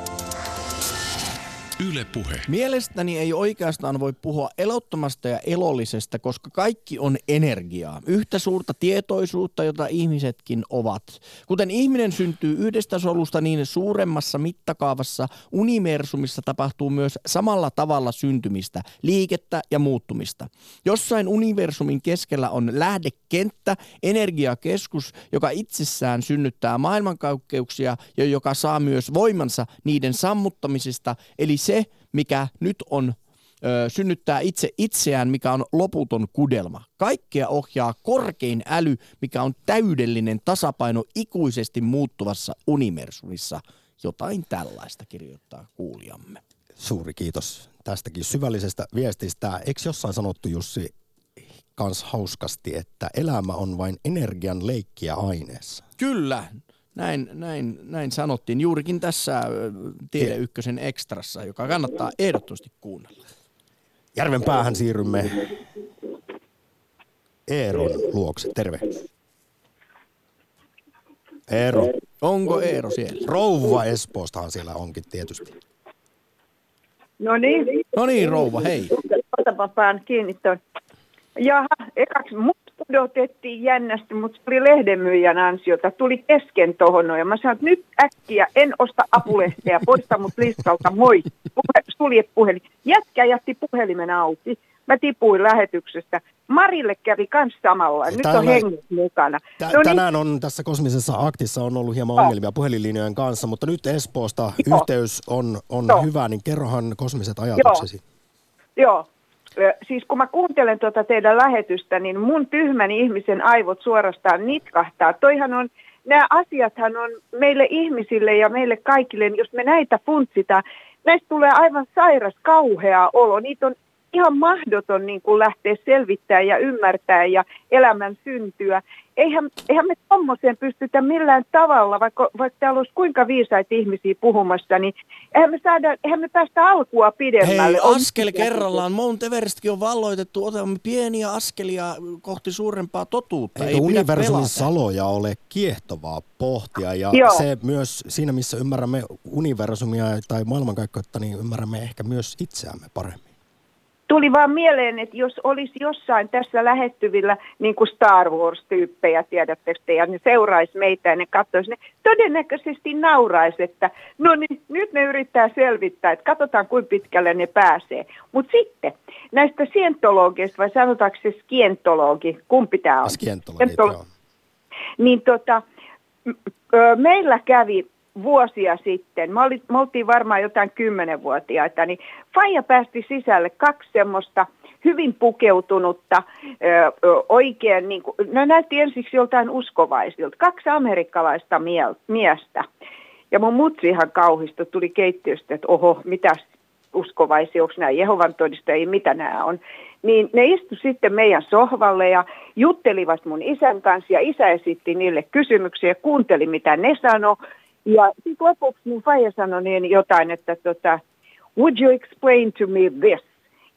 Yle Puhe. Mielestäni ei oikeastaan voi puhua elottomasta ja elollisesta, koska kaikki on energiaa. Yhtä suurta tietoisuutta, jota ihmisetkin ovat. Kuten ihminen syntyy yhdestä solusta, niin suuremmassa mittakaavassa universumissa tapahtuu myös samalla tavalla syntymistä, liikettä ja muuttumista. Jossain universumin keskellä on lähdekenttä, energiakeskus, joka itsessään synnyttää maailmankaikkeuksia ja joka saa myös voimansa niiden sammuttamisesta, eli se, mikä nyt on ö, synnyttää itse itseään, mikä on loputon kudelma. Kaikkea ohjaa korkein äly, mikä on täydellinen tasapaino ikuisesti muuttuvassa universumissa. Jotain tällaista kirjoittaa kuulijamme.
Suuri kiitos tästäkin syvällisestä viestistä. Eikö jossain sanottu Jussi kans hauskasti, että elämä on vain energian leikkiä aineessa.
Kyllä, näin, näin, näin sanottiin juurikin tässä Tiede Ykkösen ekstrassa, joka kannattaa ehdottomasti kuunnella.
Järven päähän siirrymme Eeron luokse. Terve. Eero.
Onko Eero siellä?
Rouva Espoostahan siellä onkin tietysti.
No niin,
No niin, rouva, hei.
otapa pään kiinni ton. Jaha, ekaksi mut odotettiin jännästi, mutta se oli lehdenmyyjän ansiota. Tuli kesken tohon noin. ja mä sanoin, että nyt äkkiä en osta apulehteä, poista mut listalta, moi. Puhe, sulje puhelin. Jätkä jätti puhelimen auki. Mä tipuin lähetyksestä. Marille kävi kans samalla. Nyt on
Täällä-
henget mukana.
Tä-
No niin,
tänään on tässä kosmisessa aktissa on ollut hieman ongelmia puhelinlinjojen kanssa, mutta nyt Espoosta
Joo.
yhteys on, on
Joo.
hyvä, niin kerrohan kosmiset ajatuksesi.
Joo. Ö, Siis kun mä kuuntelen tuota teidän lähetystä, niin mun tyhmän ihmisen aivot suorastaan nitkahtaa. Toihan on, nämä asiathan on meille ihmisille ja meille kaikille, jos me näitä funtsitaan, näistä tulee aivan sairas, kauhea olo. Niitä on ihan mahdoton niin kuin lähteä selvittämään ja ymmärtää ja elämän syntyä. Eihän, eihän me tommoseen pystytä millään tavalla, vaikka, vaikka täällä olisi kuinka viisaita ihmisiä puhumassa, niin eihän me, saada, eihän me päästä alkua pidemmälle.
Hei,
On-
askel kerrallaan. Mount Everestkin on valloitettu. Otamme pieniä askelia kohti suurempaa totuutta. Ei pidä
universumin
pelata.
saloja ole kiehtovaa pohtia ja
Joo.
se myös siinä, missä ymmärrämme universumia tai maailmankaikkeutta, niin ymmärrämme ehkä myös itseämme paremmin.
Tuli vaan mieleen, että jos olisi jossain tässä lähettyvillä niin kuin Star Wars-tyyppejä, tiedättekö te, ja ne seuraisi meitä ja ne katsoisi, ne todennäköisesti nauraisi, että no niin, nyt ne yrittää selvittää, että katsotaan kuinka pitkälle ne pääsee. Mutta sitten näistä sientologeista, vai sanotaanko se skientologi, kumpi tämä on?
Skientologit,
Skientolo-
joo.
niin tota, meillä kävi vuosia sitten, me, oli, me oltiin varmaan jotain kymmenenvuotiaita, niin Faija päästi sisälle kaksi semmoista hyvin pukeutunutta, ö, oikein, niin kuin, ne näytti ensiksi joltain uskovaisilta, kaksi amerikkalaista miel- miestä. Ja mun mutsi ihan kauhista tuli keittiöstä, että oho, mitäs uskovaisia, onko nämä Jehovan todistajia, mitä nämä on. Niin ne istu sitten meidän sohvalle ja juttelivat mun isän kanssa ja isä esitti niille kysymyksiä kuunteli mitä ne sanoi. Ja sitten lopuksi mun faija sanoi niin jotain, että tota, would you explain to me this?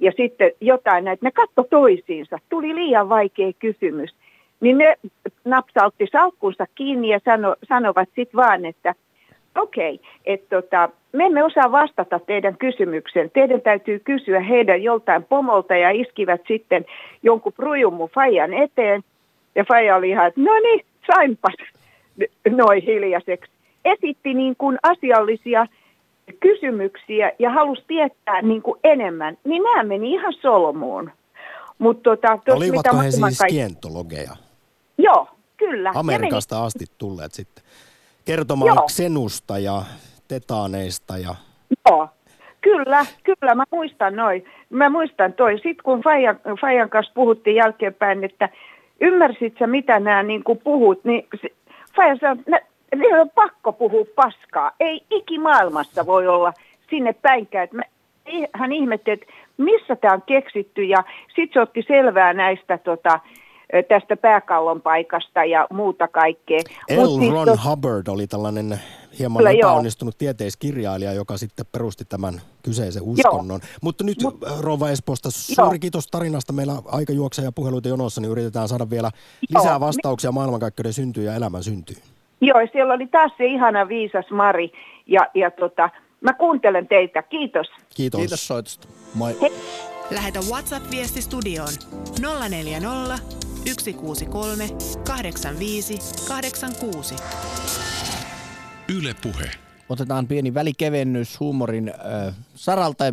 Ja sitten jotain näitä, ne katto toisiinsa. Tuli liian vaikea kysymys. Niin ne napsautti salkkunsa kiinni ja sano, sanovat sitten vaan, että okei, okay, että tota, me emme osaa vastata teidän kysymykseen. Teidän täytyy kysyä heidän joltain pomolta ja iskivät sitten jonkun prujun mun Fajan eteen. Ja Faja oli ihan, että no niin, sainpas noin hiljaiseksi. Esitti niin kuin asiallisia kysymyksiä ja halusi tietää niin kuin enemmän. Niin nämä meni ihan solmuun. Mut tota,
Olivatko he
maailman
siis
kaikki-
skientologeja?
Joo, kyllä.
Amerikasta asti tulleet sitten kertomaan
Joo.
Xenusta ja tetaaneista ja
Joo, kyllä, kyllä, mä muistan noin. Mä muistan toi. Sitten kun Fajan, Fajan kanssa puhuttiin jälkeenpäin, että ymmärsit sä mitä nämä niin puhut, niin Faija sanoi, että niillä on pakko puhua paskaa. Ei ikimaailmassa voi olla sinne päinkään. että mä- Hän ihmetti, että missä tämä on keksitty ja sitten se otti selvää näistä tota, tästä pääkallon paikasta ja muuta kaikkea. Mut
L.
siis
Ron
tot-
Hubbard oli tällainen hieman
Kyllä, joo.
epäonnistunut tieteiskirjailija, joka sitten perusti tämän kyseisen uskonnon. Mutta nyt
Mut-
Rova Espoosta, suuri
Joo.
kiitos tarinasta. Meillä aika juoksee ja puheluita jonossa, niin yritetään saada vielä lisää
Joo.
vastauksia maailmankaikkeuden syntyyn ja elämän syntyyn.
Joo, ja siellä oli taas se ihana viisas Mari. Ja, ja tota, mä kuuntelen teitä. Kiitos.
Kiitos.
Kiitos soitosta. Moi.
Lähetä WhatsApp-viesti studioon 040 163 85 86.
Yle Puhe.
Otetaan pieni välikevennys huumorin äh, saralta.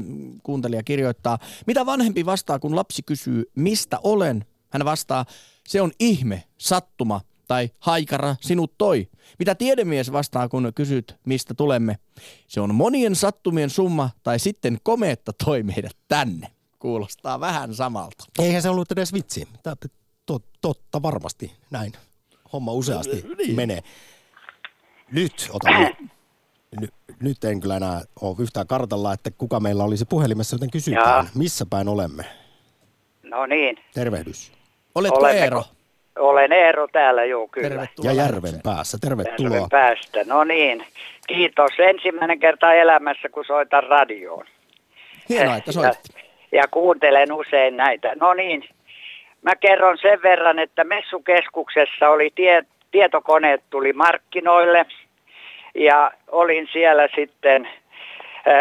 Kuuntelija kirjoittaa, mitä vanhempi vastaa, kun lapsi kysyy, mistä olen? Hän vastaa, se on ihme, sattuma tai haikara sinut toi. Mitä tiedemies vastaa, kun kysyt, mistä tulemme? Se on monien sattumien summa tai sitten komeetta toi meidät tänne. Kuulostaa vähän samalta.
Eihän se ollut edes vitsi. Tää, tot, totta varmasti näin. Homma useasti
Niin.
menee. Nyt otan. Nyt, nyt en kyllä enää ole yhtään kartalla, että kuka meillä olisi puhelimessa, joten kysytään,
Jaa.
missä päin olemme.
No niin,
Tervehdys.
Oletko
Olemmeko-
Eero?
Olen Eero täällä, joo kyllä.
Tervetuloa
Ja. Järven päässä. Tervetuloa.
Järven päästä. No niin, kiitos. Ensimmäinen kerta elämässä, kun soitan radioon.
Hienoa, että soitit.
Ja, ja kuuntelen usein näitä. No niin, mä kerron sen verran, että messukeskuksessa oli tie, tietokoneet tuli markkinoille ja olin siellä sitten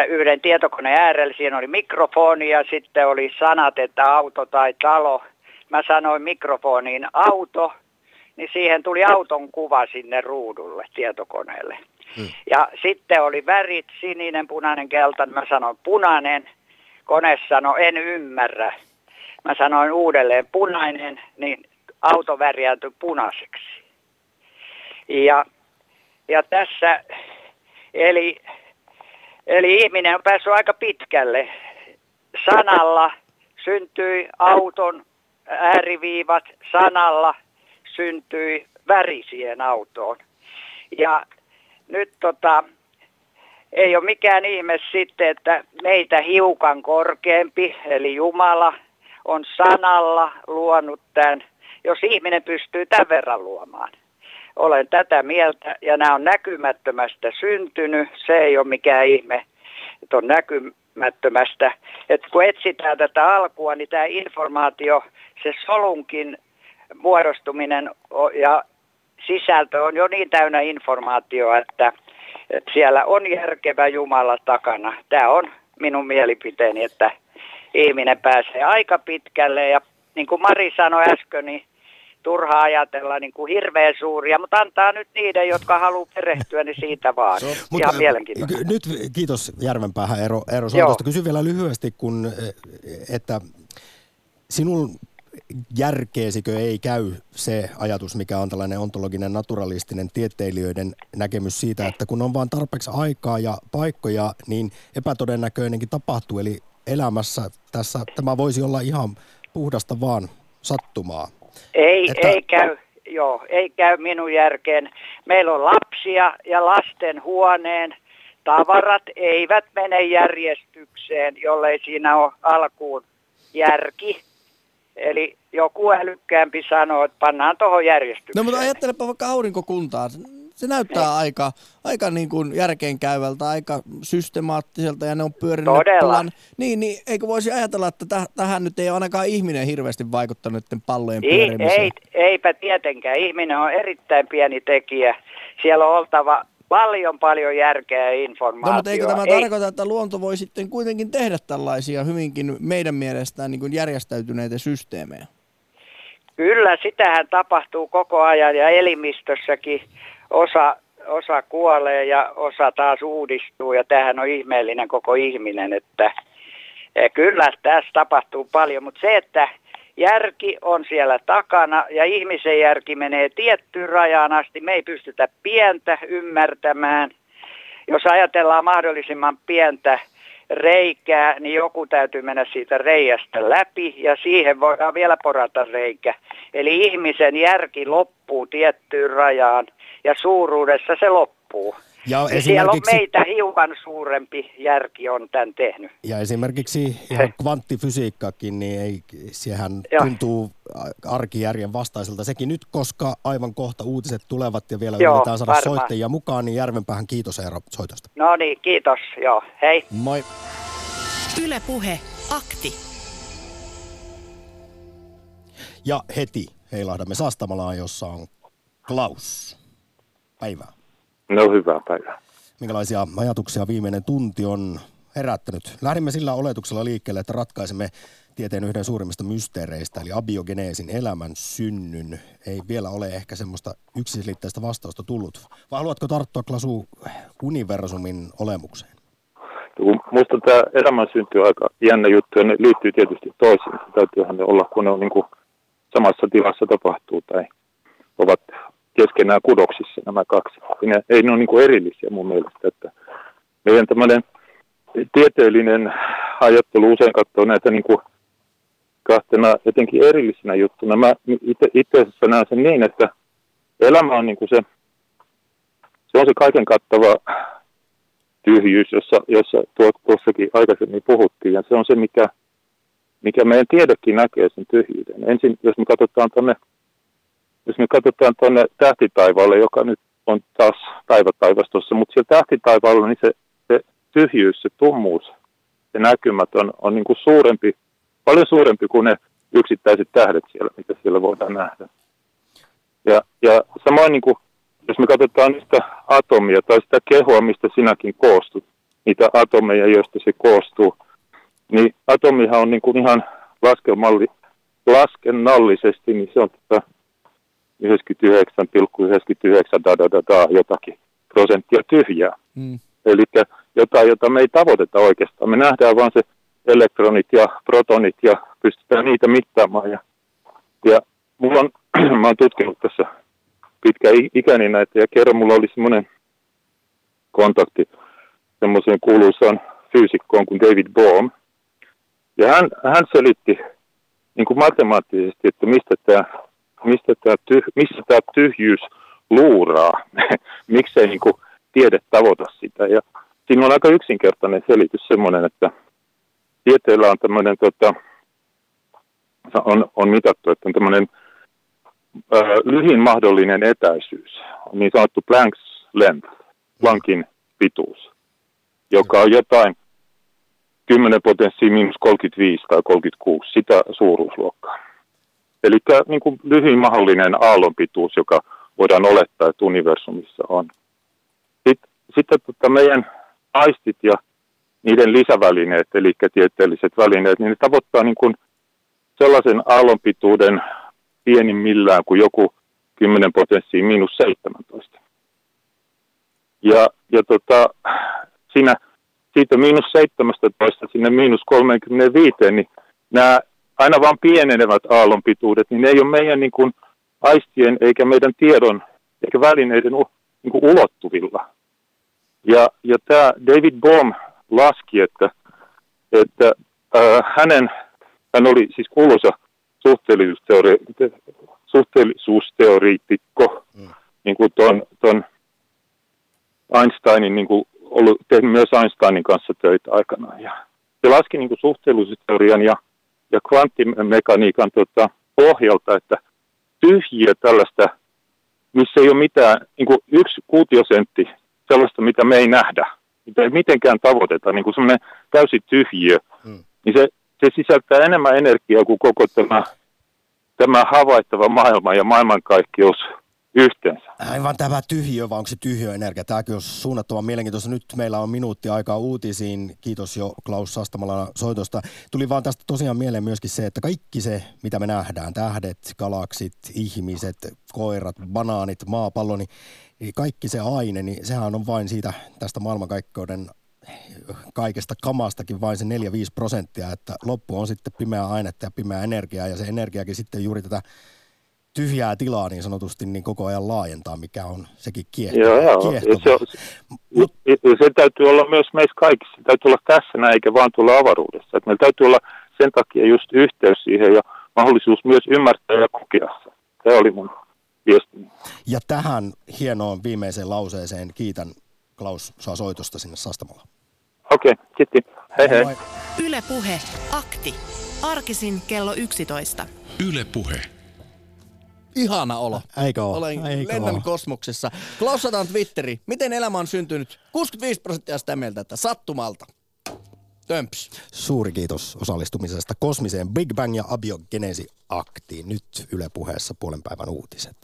yhden tietokoneen äärellä. Siinä oli mikrofoni ja sitten oli sanat, että auto tai talo. Mä sanoin mikrofoniin auto, niin siihen tuli auton kuva sinne ruudulle tietokoneelle. Ja sitten oli värit, sininen, punainen, keltainen. Mä sanoin punainen. Kone sanoi, en ymmärrä. Mä sanoin uudelleen punainen, niin auto värjäytyi punaiseksi. Ja, ja tässä, eli, eli ihminen on päässyt aika pitkälle. Sanalla syntyi auton ääriviivat, sanalla syntyi väri siihen autoon. Ja nyt tota, ei ole mikään ihme sitten, että meitä hiukan korkeampi, eli Jumala, on sanalla luonut tämän, jos ihminen pystyy tämän verran luomaan. Olen tätä mieltä ja nämä on näkymättömästä syntynyt, se ei ole mikään ihme, että on näkymättömästä. Että kun etsitään tätä alkua, niin tämä informaatio, se solunkin muodostuminen ja sisältö on jo niin täynnä informaatiota, että, että siellä on järkevä Jumala takana. Tämä on minun mielipiteeni, että ihminen pääsee aika pitkälle ja niin kuin Mari sanoi äsken, niin turha ajatella niin kuin hirveän suuria, mutta antaa nyt niiden, jotka haluaa perehtyä, niin siitä vaan. Ihan mielenkiintoista.
Nyt kiitos Järvenpäähän Eero, Eero. Soitosta. Kysyn vielä lyhyesti, kun, eh, että sinun järkeesikö ei käy se ajatus, mikä on tällainen ontologinen naturalistinen tieteilijöiden näkemys siitä, että kun on vain tarpeeksi aikaa ja paikkoja, niin epätodennäköinenkin tapahtuu. Eli elämässä tässä tämä voisi olla ihan puhdasta vaan sattumaa.
Ei,
Että-
ei käy, joo, ei käy minun järkeen. Meillä on lapsia ja lasten huoneen tavarat eivät mene järjestykseen, jollei siinä ole alkuun järki. Eli joku älykkäämpi sanoo, että pannaan tuohon järjestykseen.
No mutta ajattelepa vaikka aurinkokuntaa. Se näyttää aika, aika niin kuin järkeenkäyvältä, aika systemaattiselta ja ne on pyörinyt
Todella.
Niin, niin eikö voisi ajatella, että täh, tähän nyt ei ole ainakaan ihminen hirveästi vaikuttanut näiden pallojen
Ei, ei, eipä tietenkään. Ihminen on erittäin pieni tekijä. Siellä on oltava paljon paljon järkeä ja informaatiota.
No, mutta eikö tämä
Ei-
tarkoita, että luonto voi sitten kuitenkin tehdä tällaisia hyvinkin meidän mielestään niin kuin järjestäytyneitä systeemejä?
Kyllä, sitähän tapahtuu koko ajan ja elimistössäkin osa, osa kuolee ja osa taas uudistuu ja tämähän on ihmeellinen koko ihminen, että eh, kyllä tässä tapahtuu paljon, mutta se, että järki on siellä takana ja ihmisen järki menee tiettyyn rajaan asti, me ei pystytä pientä ymmärtämään. Jos ajatellaan mahdollisimman pientä reikää, niin joku täytyy mennä siitä reiästä läpi ja siihen voidaan vielä porata reikä. Eli ihmisen järki loppuu tiettyyn rajaan ja suuruudessa se loppuu.
Ja
Ja siellä on
esimerkiksi,
meitä hiukan suurempi järki on tämän tehnyt.
ja esimerkiksi ihan kvanttifysiikkakin, niin ei, sehän
Joo.
tuntuu arkijärjen vastaiselta sekin nyt, koska aivan kohta uutiset tulevat ja vielä
Joo,
yritetään saada
varmaan.
soittajia mukaan, niin Järvenpäähän kiitos Eero soitosta.
No niin, kiitos. Joo, hei.
Moi.
Yle Puhe, akti.
Ja heti heilahdamme Sastamalaan, jossa on Klaus. Päivää.
No hyvää päivää.
Minkälaisia ajatuksia viimeinen tunti on herättänyt? Lähdimme sillä oletuksella liikkeelle, että ratkaisemme tieteen yhden suurimmista mysteereistä, eli abiogeneesin elämän synnyn. Ei vielä ole ehkä semmoista yksiselitteistä vastausta tullut. Vai haluatko tarttua Klasu universumin olemukseen?
Kun Musta tämä elämän synty on aika jännä juttu ja ne liittyy tietysti toisiinsa. Täytyyhän ne olla, kun ne on niin kuin samassa tilassa tapahtuu tai ovat keskenään kudoksissa nämä kaksi. Ne, ei ne ole niin kuin erillisiä mun mielestä. Että meidän tämmöinen tieteellinen ajattelu usein katsoo näitä niin kuin kahtena jotenkin erillisenä juttuna. Mä itse, itse asiassa näen sen niin, että elämä on niin kuin se, se on se kaiken kattava tyhjyys, jossa, jossa tuo, tuossakin aikaisemmin puhuttiin, ja se on se, mikä mikä meidän tiedekin näkee sen tyhjyyden. Ensin, jos me katsotaan tuonne jos me katsotaan tuonne tähtitaivaalle, joka nyt on taas päivätaivastossa, mutta siellä tähtitaivaalla niin se, se tyhjyys, se tummuus, se näkymät on, on niin kuin suurempi, paljon suurempi kuin ne yksittäiset tähdet siellä, mitä siellä voidaan nähdä. Ja, ja samoin niin kuin, jos me katsotaan niistä atomia tai sitä kehoa, mistä sinäkin koostut, niitä atomeja, joista se koostuu, niin atomihan on niin kuin ihan laskennallisesti, niin se on tota 99,99 da, da, da, da, jotakin prosenttia tyhjää. Mm. Eli jotain, jota me ei tavoiteta oikeastaan. Me nähdään vain se elektronit ja protonit ja pystytään niitä mittaamaan. Ja, ja mulla on, mä oon tutkinut tässä pitkä ikäni näitä ja kerran mulla oli semmoinen kontakti semmoiseen kuuluisaan fyysikkoon kuin David Bohm. Ja hän, hän selitti niin kuin matemaattisesti, että mistä tämä mistä tämä tyh, missä tämä tyhjyys luuraa, miksei niin kuin tiede tavoita sitä. Ja siinä on aika yksinkertainen selitys semmoinen, että tieteellä on tämmöinen, tota, on, on mitattu, että on tämmöinen ö, lyhin mahdollinen etäisyys, niin sanottu Planck's length, Planckin pituus, joka on jotain 10 potenssiin miinus 35 tai 36, sitä suuruusluokkaa. Eli niin kuin lyhyin mahdollinen aallonpituus, joka voidaan olettaa, että universumissa on. Sitten, sitten tota meidän aistit ja niiden lisävälineet, eli tieteelliset välineet, niin ne tavoittaa niin kuin sellaisen aallonpituuden pienimmillään kuin joku 10 potenssiin miinus 17. Ja, ja tota, siinä, siitä miinus 17 sinne miinus 35, niin nämä aina vaan pienenevät aallonpituudet, niin ne ei ole meidän niin kuin aistien eikä meidän tiedon eikä välineiden niin kuin ulottuvilla. Ja, ja tämä David Bohm laski, että, että äh, hänen, hän oli siis kuuluisa suhteellisuusteori, suhteellisuusteoriitikko, mm. niin kuin ton, ton Einsteinin, niin kuin ollut, tehnyt myös Einsteinin kanssa töitä aikanaan. Ja se laski niin kuin suhteellisuusteorian ja ja kvanttimekaniikan tota, pohjalta, että tyhjiä tällaista, missä ei ole mitään, niin kuin yksi kuutiosentti sellaista, mitä me ei nähdä, mitä ei mitenkään tavoiteta, niin kuin semmoinen täysin tyhjiö, hmm. niin se, se sisältää enemmän energiaa kuin koko tämä, tämä havaittava maailma ja maailmankaikkeus yhteensä.
Aivan tämä tyhjö, vai onko se tyhjöenergia? Tämäkin on suunnattoman mielenkiintoista. Nyt meillä on minuutti aikaa uutisiin. Kiitos jo Klaus Sastamala soitosta. Tuli vaan tästä tosiaan mieleen myöskin se, että kaikki se, mitä me nähdään, tähdet, galaksit, ihmiset, koirat, banaanit, maapallo, niin kaikki se aine, niin sehän on vain siitä tästä maailmankaikkeuden kaikesta kamastakin vain se 4-5 prosenttia, että loppu on sitten pimeää ainetta ja pimeää energiaa ja se energiakin sitten juuri tätä tyhjää tilaa niin sanotusti niin koko ajan laajentaa, mikä on sekin kiehtova.
Joo, joo. Ja se, on, Mut, se täytyy olla myös meissä kaikissa. Se täytyy olla tässä näin, eikä vaan tulla avaruudessa. Et meillä täytyy olla sen takia just yhteys siihen ja mahdollisuus myös ymmärtää ja kokea se. Se oli mun viestini.
Ja tähän hienoon viimeiseen lauseeseen kiitän Klaus saa soitosta sinne Sastamalla.
Okei, okay, kiitti. Hei hei.
Yle Puhe, akti. Arkisin kello 11.
Yle Puhe
ihana olo.
Eikö ole?
Olen
Eikö
lennän
ole?
kosmoksessa. Klausataan Twitteri. Miten elämä on syntynyt? 65 prosenttia sitä mieltä, että sattumalta. Tömps.
Suuri kiitos osallistumisesta kosmiseen Big Bang ja abiogenesi aktiin. Nyt Yle puheessa puolen päivän uutiset.